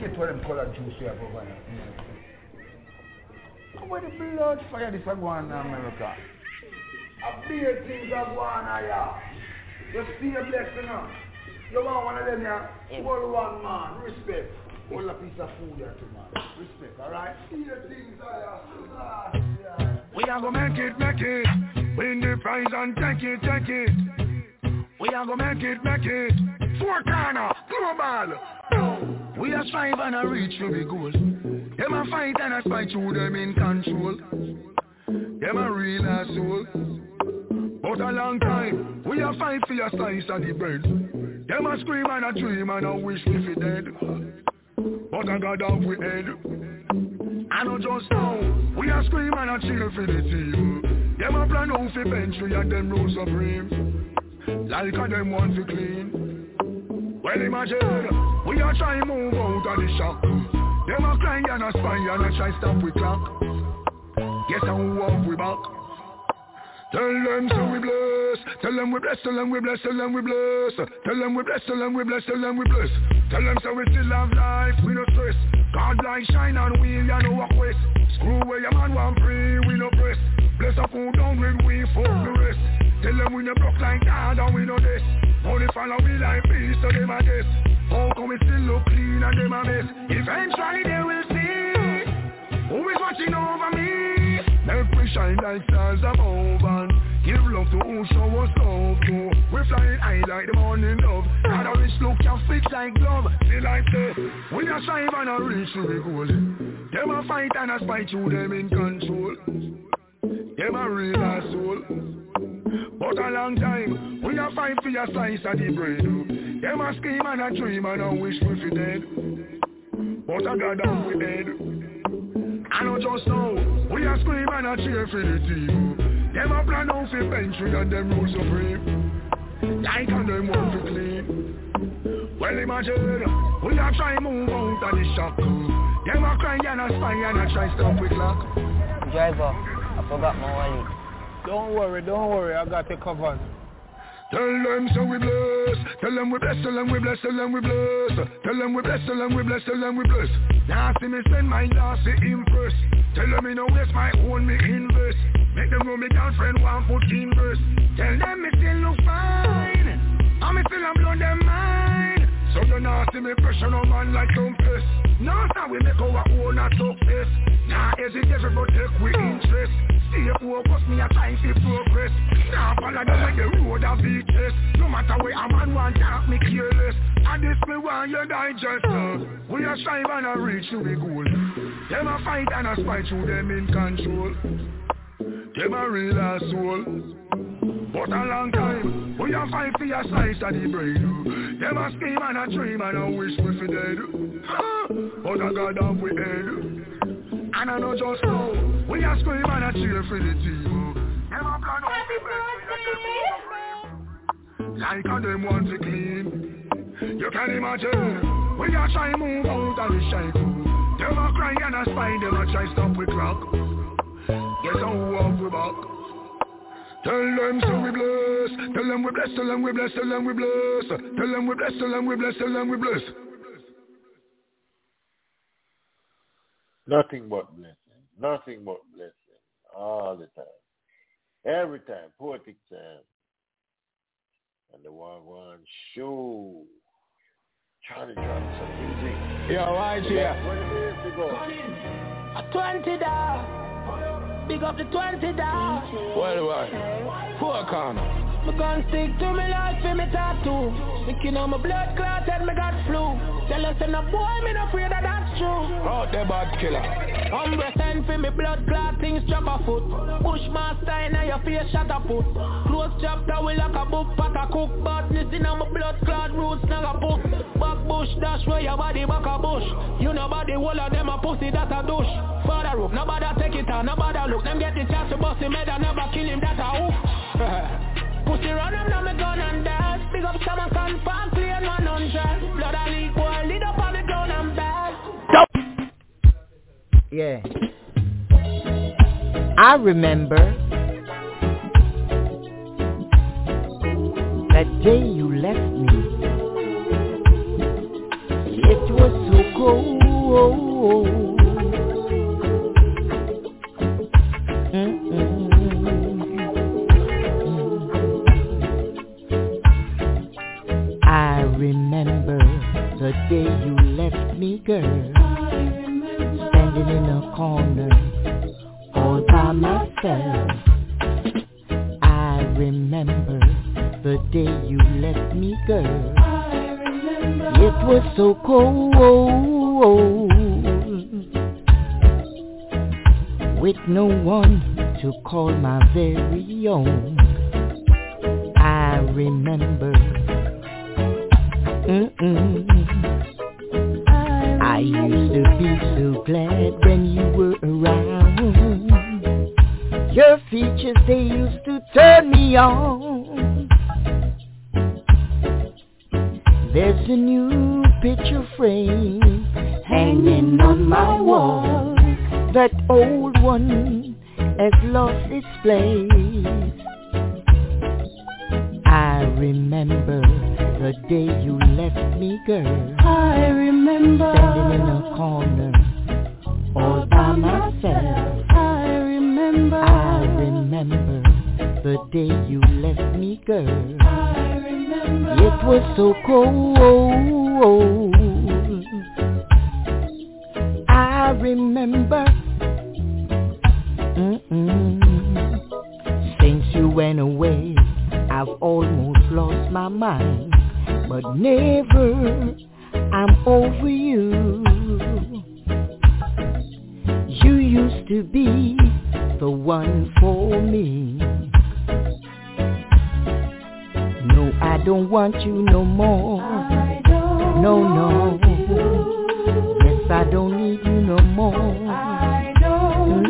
get one of them colored juice here over here. Come with the blood fire this a go in America. A beer things are going on here. Just see a blessing now. You want one of them here? Hold one man, respect. Hold a piece of food here too man. Respect, alright? Beer things are here. We are gonna make it, make it. Win the prize and take it, take it. We are gonna make it, make it. Four corner, global. We are strive and a reach for the goal. Them a fight and a fight through them in control. Them a real asshole. But a long time, we a fight for your slice of the bread. Them a scream and a dream and a wish we fi dead. But I got off with head. I know just now, we a scream and a cheer for the team. Them a plan out fi bench we and them rule supreme. Like a them want to clean. Well imagine, we a try move out of the shock. Them a cry and a spy and a try stop we clock. Guess how walk we back. Tell them so we bless. Tell them we bless. Tell them we bless. Tell them we bless. Tell them we bless. Tell them we bless. Tell them we bless. Tell them so we still have life. We no stress. God like shine and we ya no walk west. Screw where your man want free. We no press. Bless up who down when we fuck the rest. Tell them we no block like God and we no this. Only follow we like peace so them a guess. How come we still look clean and them a mess? Eventually they will see who is watching over me. We shine like stars above and give love to who show us love to. We flying high like the morning dove. God a rich look can fit like glove. See like say, we a strive and a reach to the goal. Them a fight and a spite you them in control. Them a real asshole. But a long time, we a fight for your slice of the bread. Them a scheme and a dream and a wish we fi dead. But I got down with head. I know just now, we a scream and a cheer for the team. Them a plan out fi bench we and them rules supreme. Like and them want to clean. Well imagine, we a try move out of the shock. Them a cry and a spy and a try stop with clock. Driver, I forgot my wallet. Don't worry, don't worry, I got it covered. Tell them so we bless. Tell them we bless. Tell them we bless. Tell them we bless. Tell them we bless. Tell them we bless. Tell them we bless. Now see me spend my last to impress. Tell them me no waste my own me invest. Make them know me girlfriend want put in verse. Tell them me still look fine. And me still am blow them mind. So you not see me pressure no man like some piss. No sir we make our own a success. Now hesitate but take we interest. Stay focused, me a time to progress Now them like the road of beaches No matter where a man want talk me careless And this me want you digest uh. We a strive and a reach to the goal Them a fight and a spite through them in control Them a real asshole but a long time, we a fight for your slice of the bread Them a scheme and a dream and a wish we fi dead. But I got off with head And I know just now, we a scream and a cheer for the team. Them a plan out Like a them want to clean. You can imagine, we a try move out of the cycle Them a cry and a spy, them a try stop with clock. Guess how walk we back Tell them so we bless. Tell them we bless. Tell them we bless. Tell them we bless. Tell them we bless. Tell them we bless. Tell them we bless. Nothing but blessing. Nothing but blessing. All the time. Every time. Poetic Sam. And the Wagwan Show. Charlie dropped some music. Yo, why We yeah. got 20 minutes to twenty dollar. Big up the twenty dollar. Well, what? Four corner. Me gun stick to me life for me tattoo. Thinking on my blood clot and me got flu. Tell us in a boy, me no afraid that that's true. Out there, bad killer. Umbre send for me blood clot things drop a foot. Bushmaster in your face shot a put. Close chapter we like a book pot a cook. Badness in my blood clot roots snag a book. Back bush dash where your body back a bush. You nobody all of them a pussy that a douche. Father rook, nobody take it on, nobody look. Them get the chance to bust him head and never kill him that a hook. Pussy run now me gun and dash Big up some and confirm clean 100 Blood lead up on the ground and bad Yeah. I remember that day you left me. It was so cold. The day you left me, girl standing in a corner all by myself. I remember the day you left me, girl. It was so cold with no one to call my very own. I remember. I used to be so glad when you were around. Your features, they used to turn me on. There's a new picture frame hanging on my wall. That old one has lost its place. I remember the day you left me, girl. I remember Standing in a corner all by myself. I remember I remember the day you left me, girl. I remember It was so cold. I remember. Mm-mm. Since you went away, I've almost lost my mind. But never, I'm over you. You used to be the one for me. No, I don't want you no more. No, no. Yes, I don't need you no more. I don't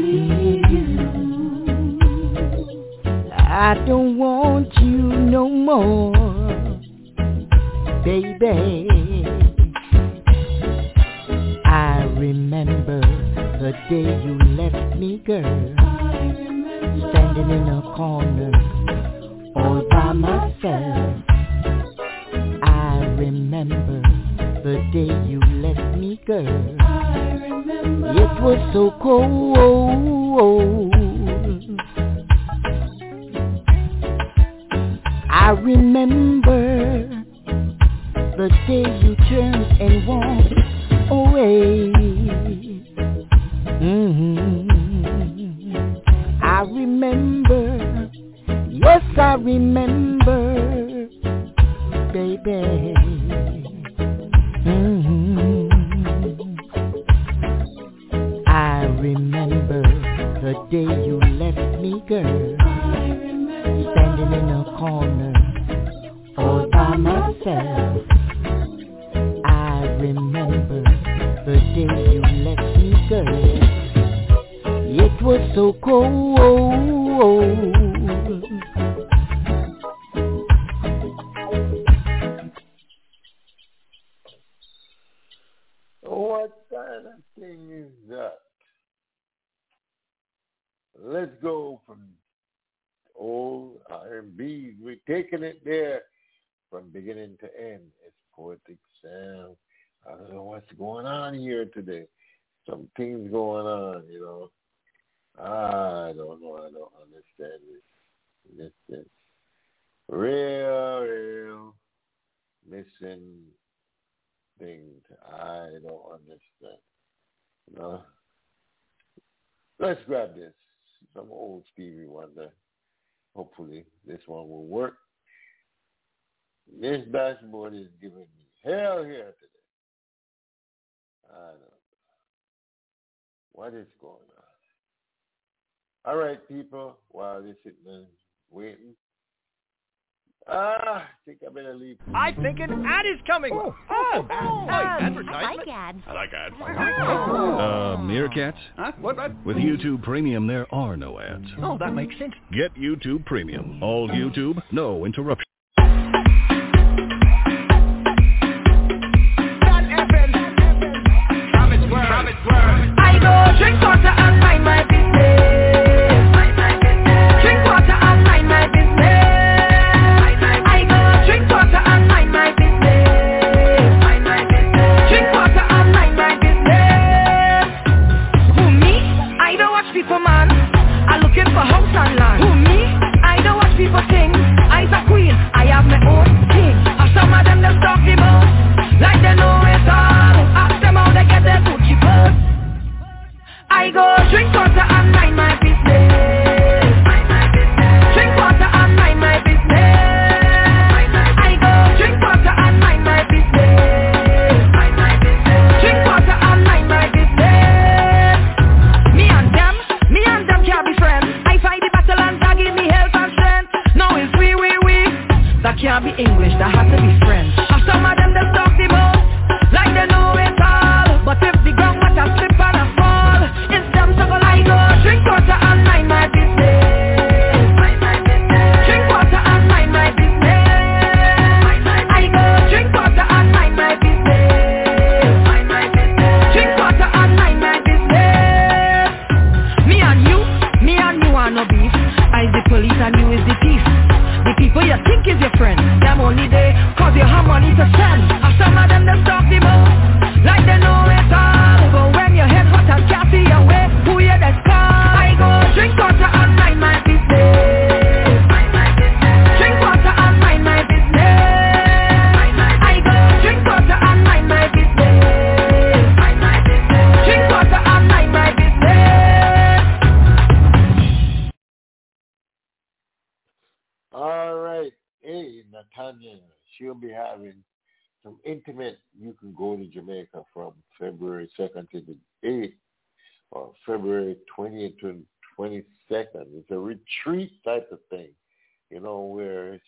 Mm-mm. I don't want you no more, baby. I remember the day you left me, girl. Standing in a corner all by myself. I remember the day you left me, girl. It was so cold. I remember the day you turned and walked away. Mhm. I remember, yes I remember, baby. Mhm. I remember the day you left me, girl. Standing in a corner all by myself. So cold. What kind of thing is that? Let's go from old R&B. We're taking it there from beginning to end. It's Poetic Sam. I don't know what's going on here today. some things going on, you know. Ah, I don't know. I don't understand this. This, real, real missing things. I don't understand. Know. Let's grab this. Some old Stevie Wonder. Hopefully this one will work. This dashboard is giving me hell here today. I don't know. What is going on? All right, people, while they're sitting waiting. Ah, I think I better leave. I think an ad is coming. Oh, oh, Um, I like ads. I like ads. Uh, Meerkats? Huh? What? What? With YouTube Premium, there are no ads. Oh, that makes sense. Get YouTube Premium. All YouTube, no interruption.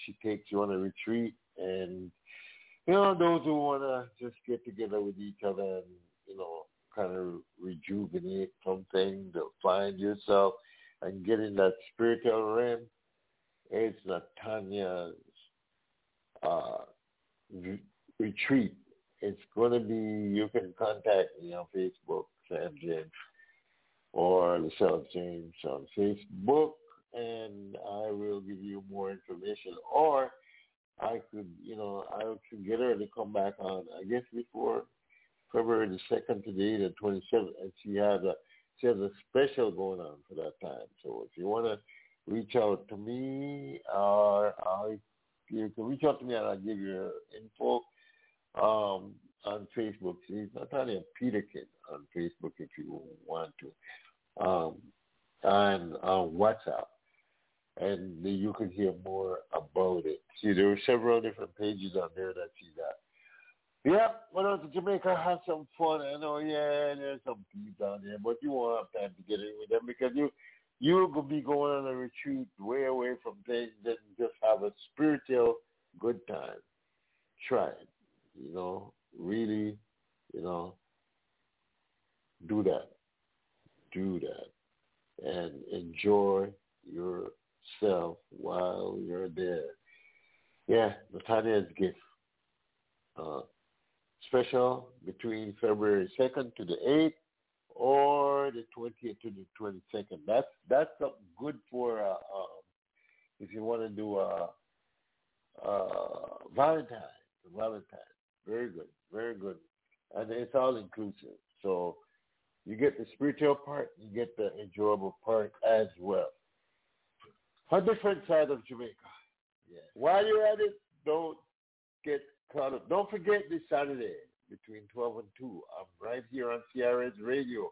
She takes you on a retreat and, you know, those who want to just get together with each other and, you know, kind of rejuvenate something to find yourself and get in that spiritual realm. It's Natanya's uh, re- retreat. It's going to be, you can contact me on Facebook, Sam James, or Lucille James on Facebook, and I will give you more information. Or I could, you know, I could get her to come back on, I guess before February the 2nd to the 8th and 27th, and she has a, she has a special going on for that time. So if you want to reach out to me or I, you can reach out to me and I'll give you info um, on Facebook. She's Natalia Peterkin on Facebook if you want to. Um, and on WhatsApp. And you can hear more about it. See, there are several different pages on there that she's that. Yep, went out to Jamaica, have some fun. I know, yeah, there's some people down there, but you won't have time to get in with them because you you will be going on a retreat way away from things and just have a spiritual good time. Try it. You know, really, you know, do that. Do that. And enjoy yourself while you're there. Yeah, Nathaniel's gift. Uh, special between February 2nd to the 8th or the 20th to the 22nd. That's that's good for uh, um, if you want to do a, a Valentine. Valentine, very good, very good, and it's all inclusive. So You get the spiritual part, you get the enjoyable part as well. A different side of Jamaica. Yeah. While you're at it, don't get caught up. Don't forget this Saturday between 12 and 2. I'm right here on CRS Radio.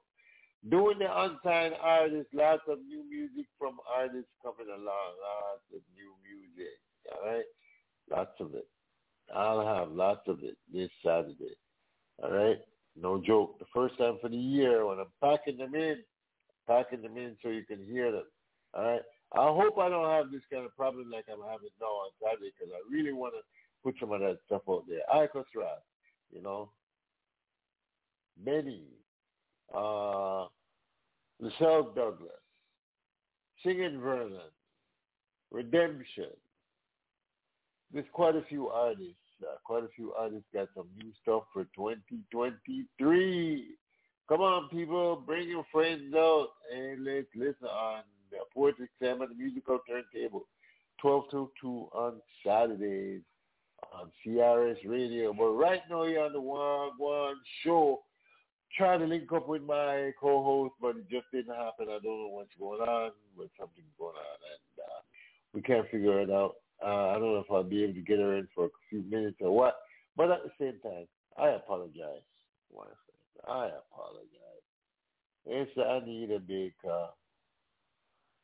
Doing the unsigned artists, lots of new music from artists coming along, lots of new music, all right? Lots of it. I'll have lots of it this Saturday, all right? No joke. The first time for the year when I'm packing them in, packing them in so you can hear them, all right? I hope I don't have this kind of problem like I'm having now on Saturday because I really want to put some of that stuff out there. Icos Rock, you know, Benny, uh, Lachelle Douglas, Singing Vernon, Redemption. There's quite a few artists. Uh, quite a few artists got some new stuff for 2023. Come on, people, bring your friends out and let's listen on the Poetry Slam and the Musical Turntable, 12 to 2 on Saturdays on CRS Radio. But right now you're on the One Show. Trying to link up with my co-host, but it just didn't happen. I don't know what's going on, but something's going on, and uh, we can't figure it out. Uh, I don't know if I'll be able to get her in for a few minutes or what. But at the same time, I apologize. I apologize. It's Anita Baker,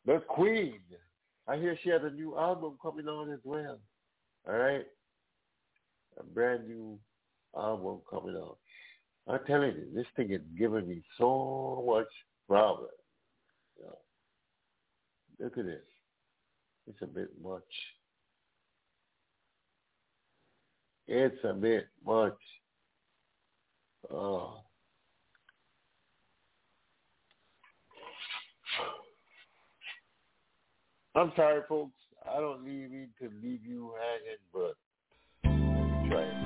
the Queen. I hear she has a new album coming on as well. All right, a brand new album coming out. I'm telling you, this thing is giving me so much problem. You know, look at this. It's a bit much. It's a bit much. Oh. I'm sorry, folks. I don't leave mean to leave you hanging, but try it.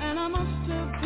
And I must have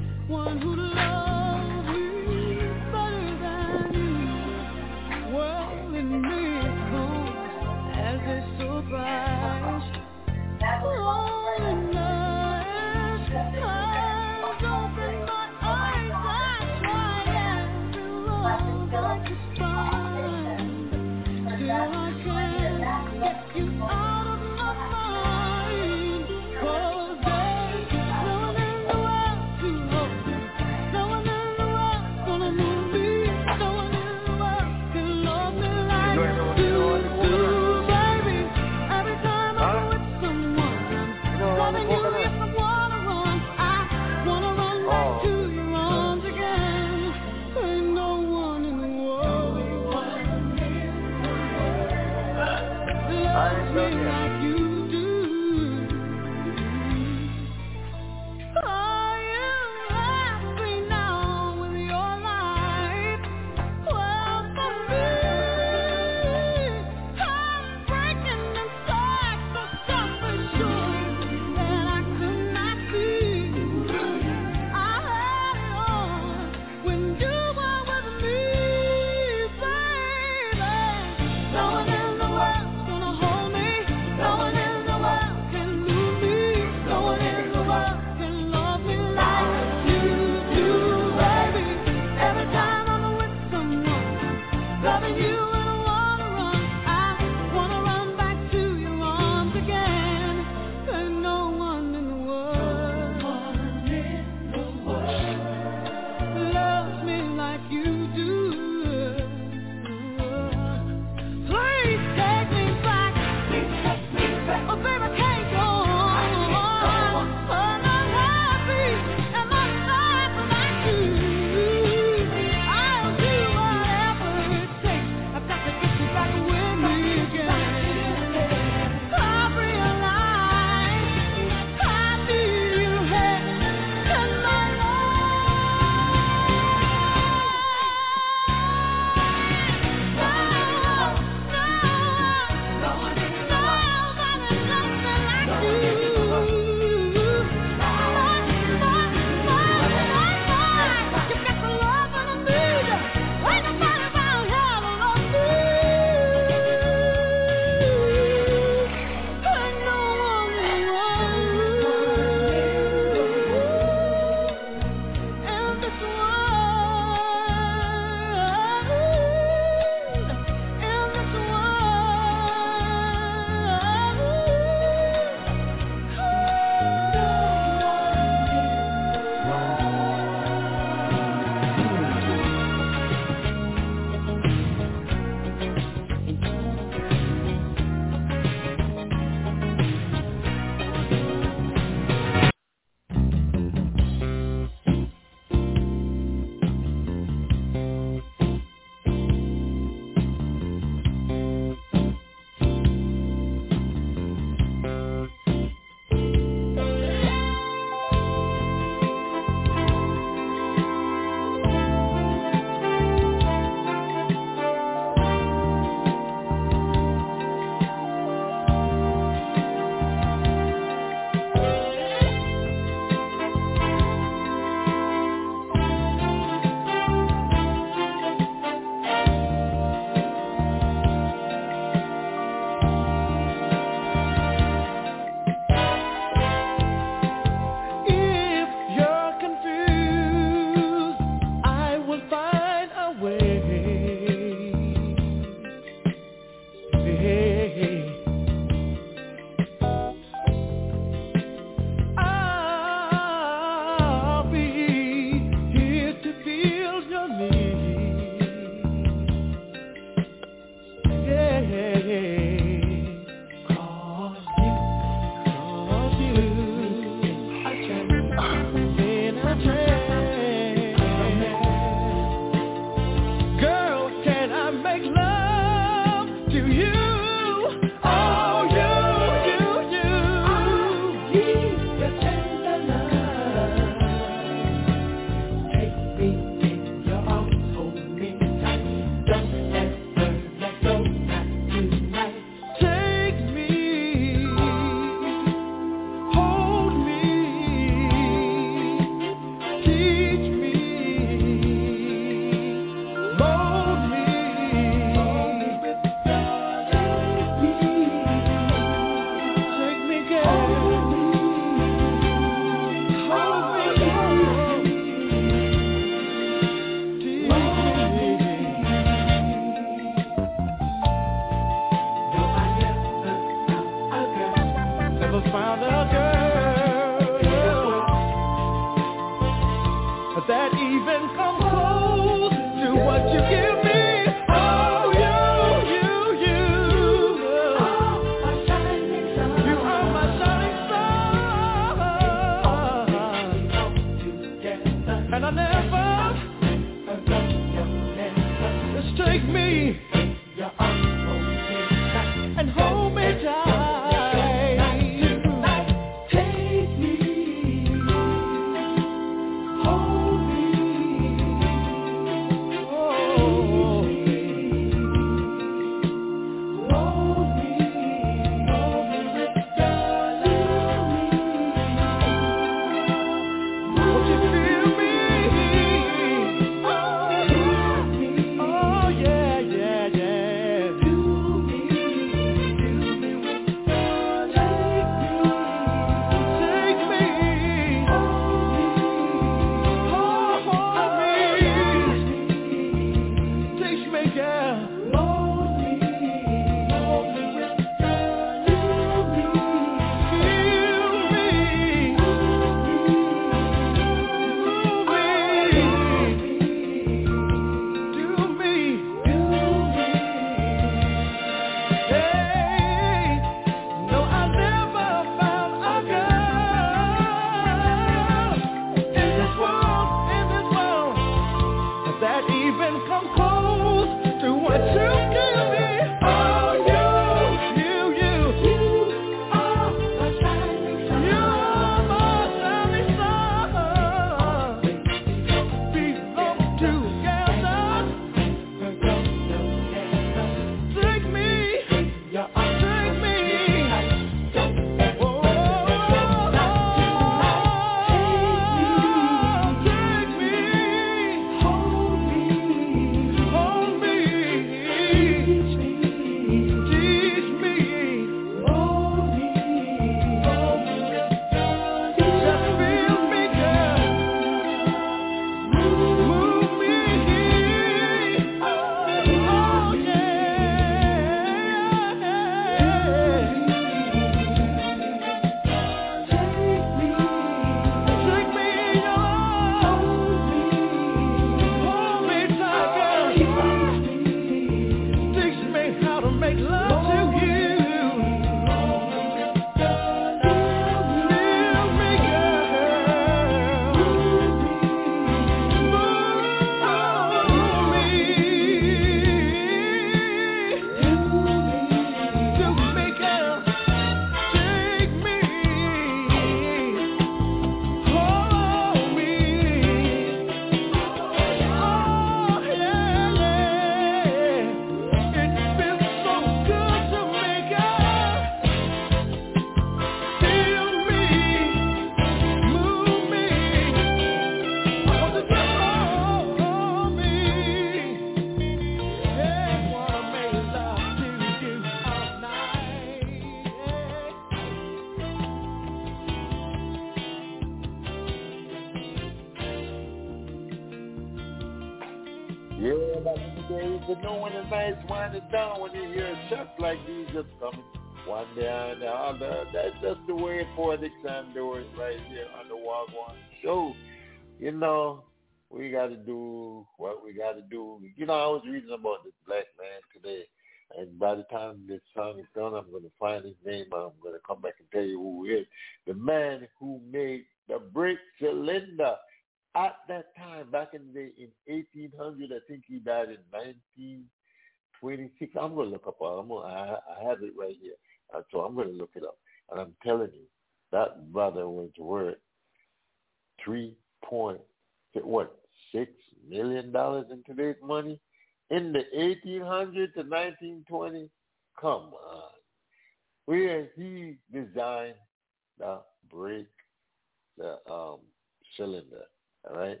cylinder. All right?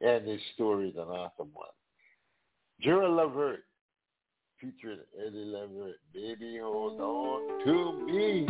And this story is an awesome one. Gerald Levert featuring Eddie Levert. Baby, hold on to me.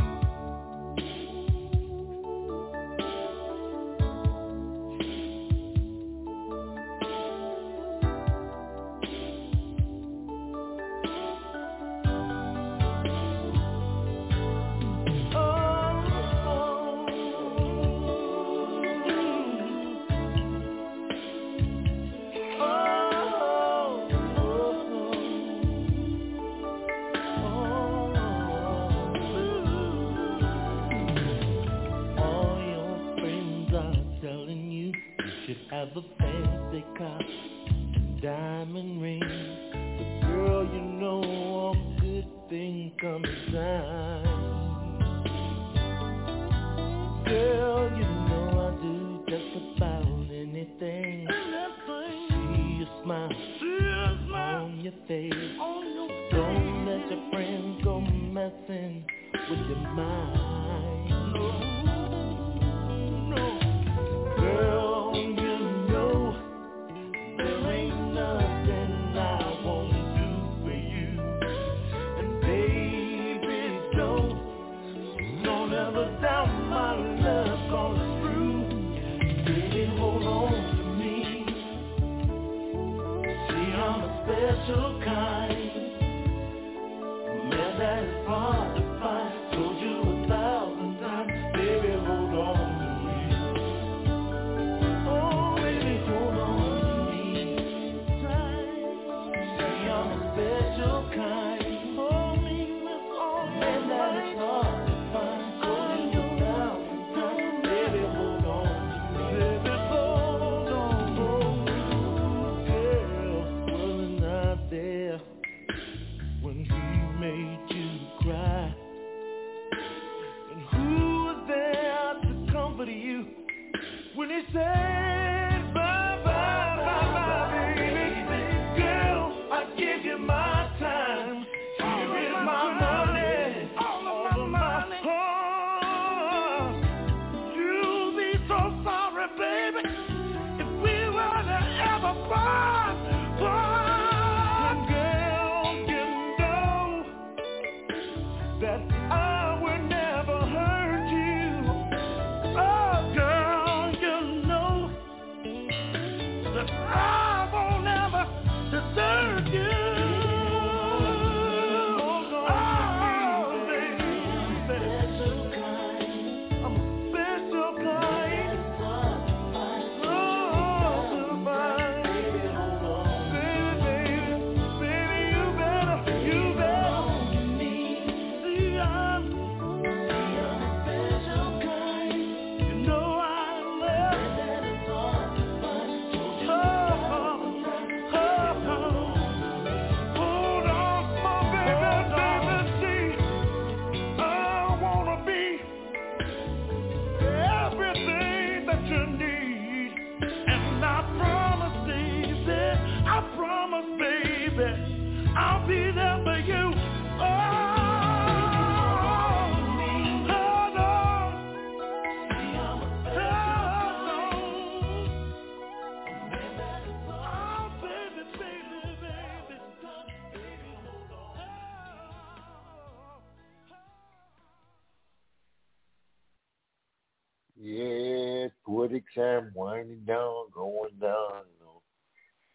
Yeah, poetic time winding down, going down, you know,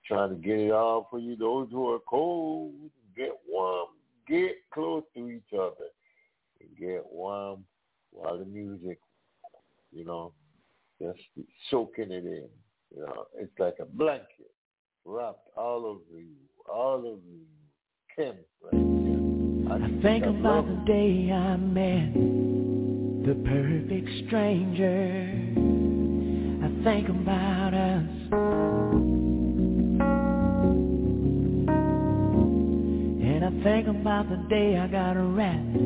trying to get it all for you. Those who are cold, get warm, get close to each other, and get warm while the music, you know, just soaking it in. You know, it's like a blanket wrapped all over you, all over you. Kim, right here. I, I think about the day I met the perfect stranger. I think about us. And I think about the day I got wrapped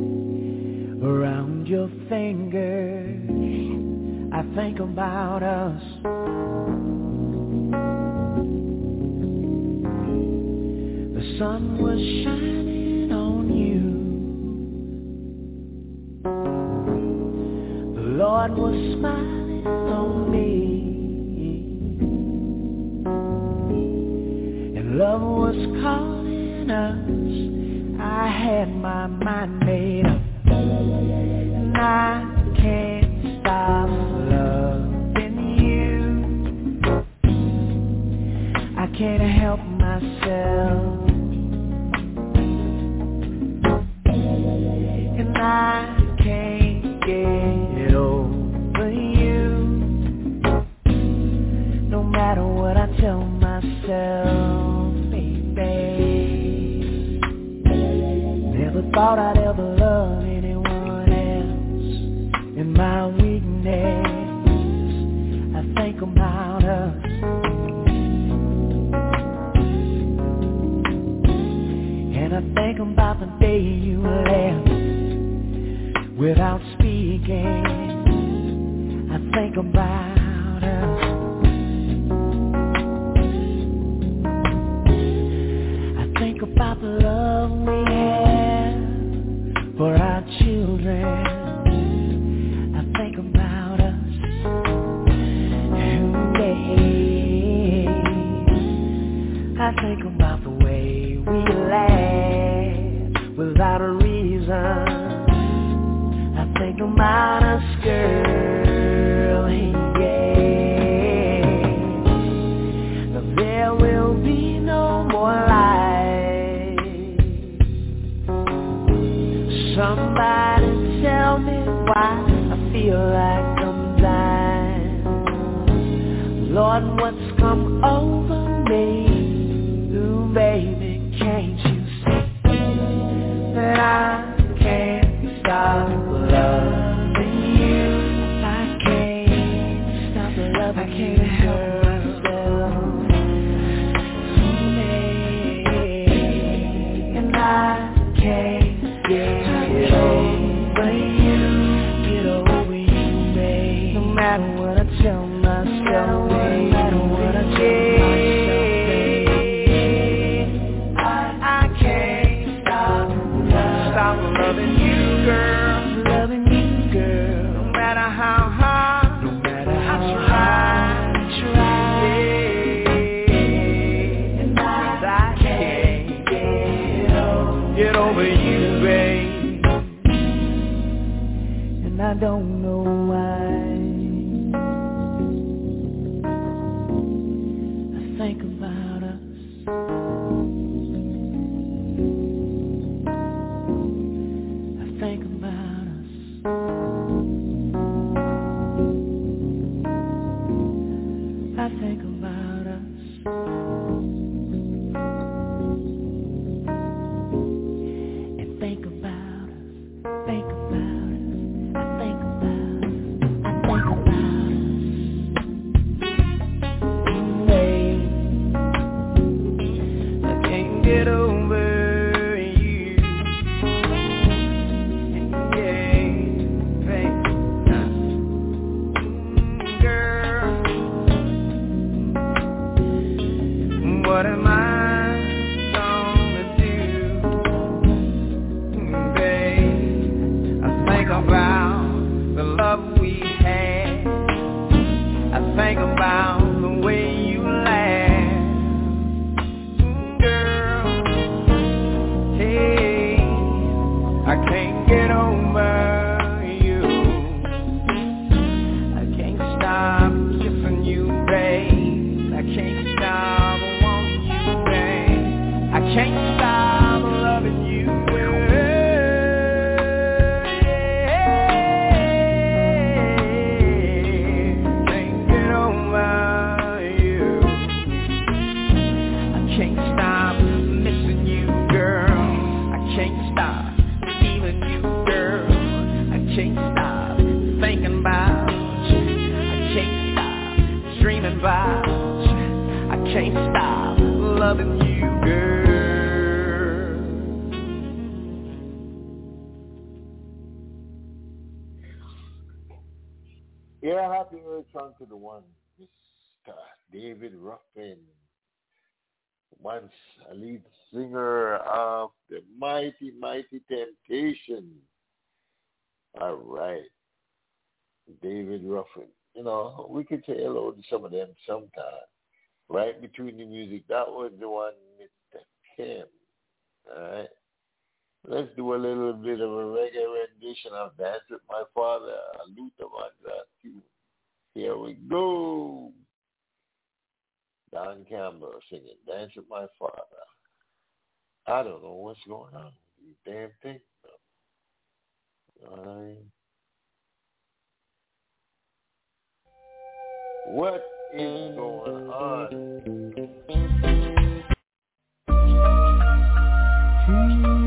around your finger. I think about us. The sun was shining on you. Lord was smiling on me. And love was calling us. I had my mind made up. And I can't stop loving you. I can't help myself. And I matter what I tell myself, baby. Never thought I'd ever love anyone else. In my weakness, I think about us. And I think about the day you left without speaking. I think about about the love we have for our children. I think about us. Hey, I think about the way we laugh without a reason. I think about us, girl, feel like think about of the mighty, mighty temptation. All right. David Ruffin. You know, we could say hello to some of them sometime. Right between the music. That was the one Mr. Kim. All right. Let's do a little bit of a reggae rendition of Dance with My Father, Luther Vandross. Here we go. Don Campbell singing Dance with My Father. I don't know what's going on with these damn things. I? What is going on? Mm-hmm.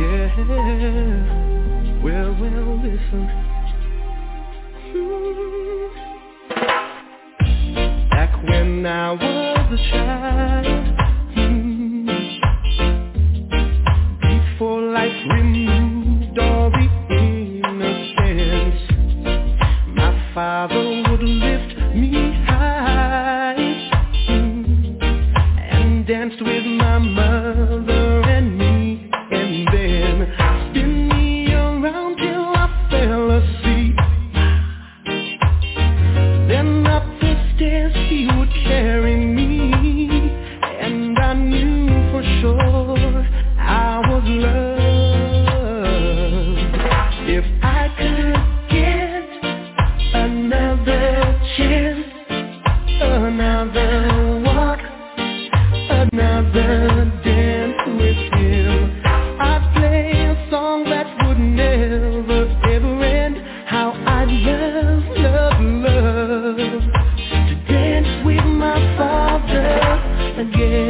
Yeah. Well, well, listen. when I was a child. again.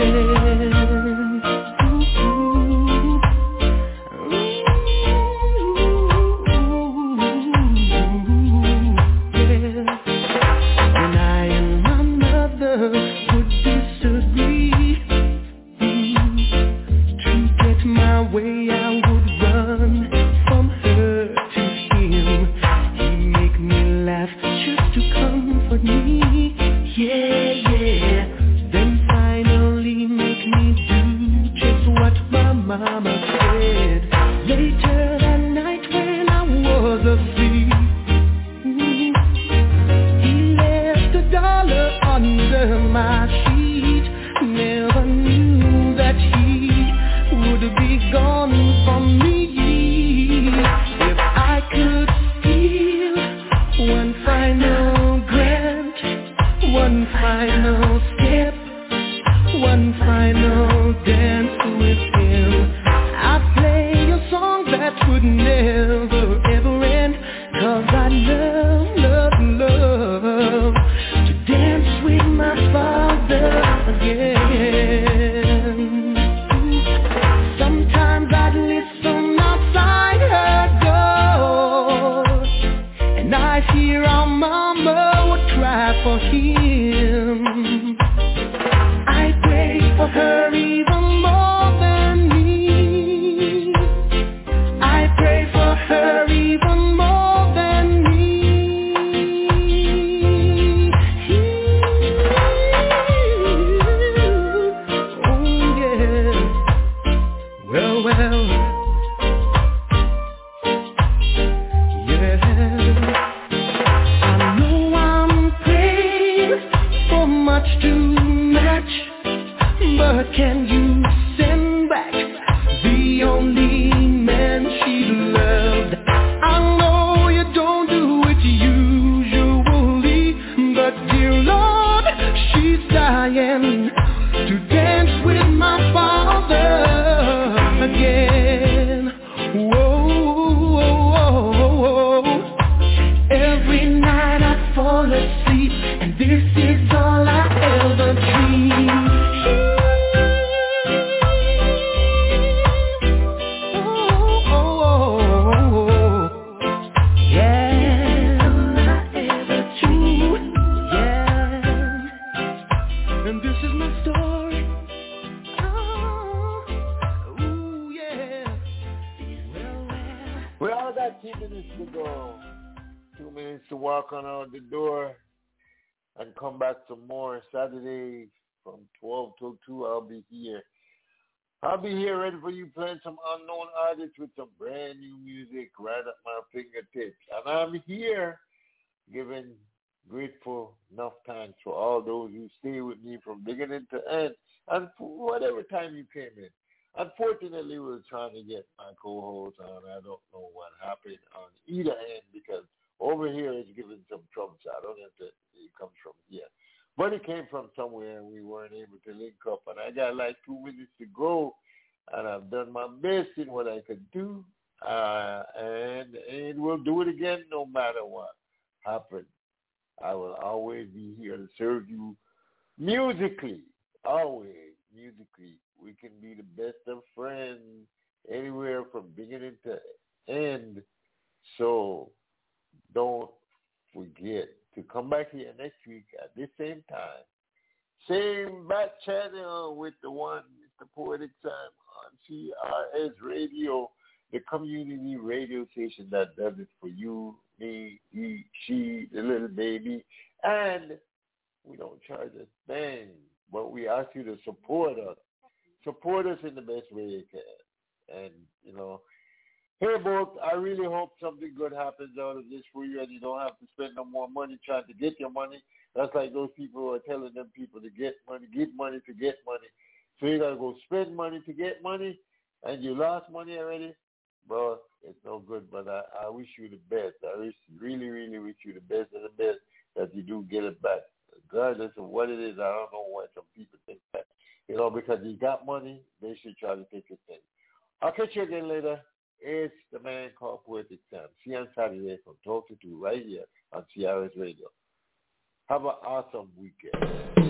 My best in what I could do. Uh, and, and we'll do it again no matter what happens. I will always be here to serve you musically. Always musically. We can be the best of friends anywhere from beginning to end. So don't forget to come back here next week at this same time. Same back channel with the one, the Poetic Time on CRS Radio, the community radio station that does it for you, me, he, she, the little baby. And we don't charge a thing, but we ask you to support us. Support us in the best way you can. And, you know, Hey, Book, I really hope something good happens out of this for you and you don't have to spend no more money trying to get your money. That's like those people who are telling them people to get money, get money to get money. So you got to go spend money to get money and you lost money already. Bro, it's no good, but I, I wish you the best. I wish, really, really wish you the best of the best that you do get it back. Regardless of what it is, I don't know why some people think that. You know, because you got money, they should try to take your thing. I'll catch you again later. It's the man called Poetic Sam. See you on Saturday from 12 to 2 right here on CRS Radio. Have an awesome weekend.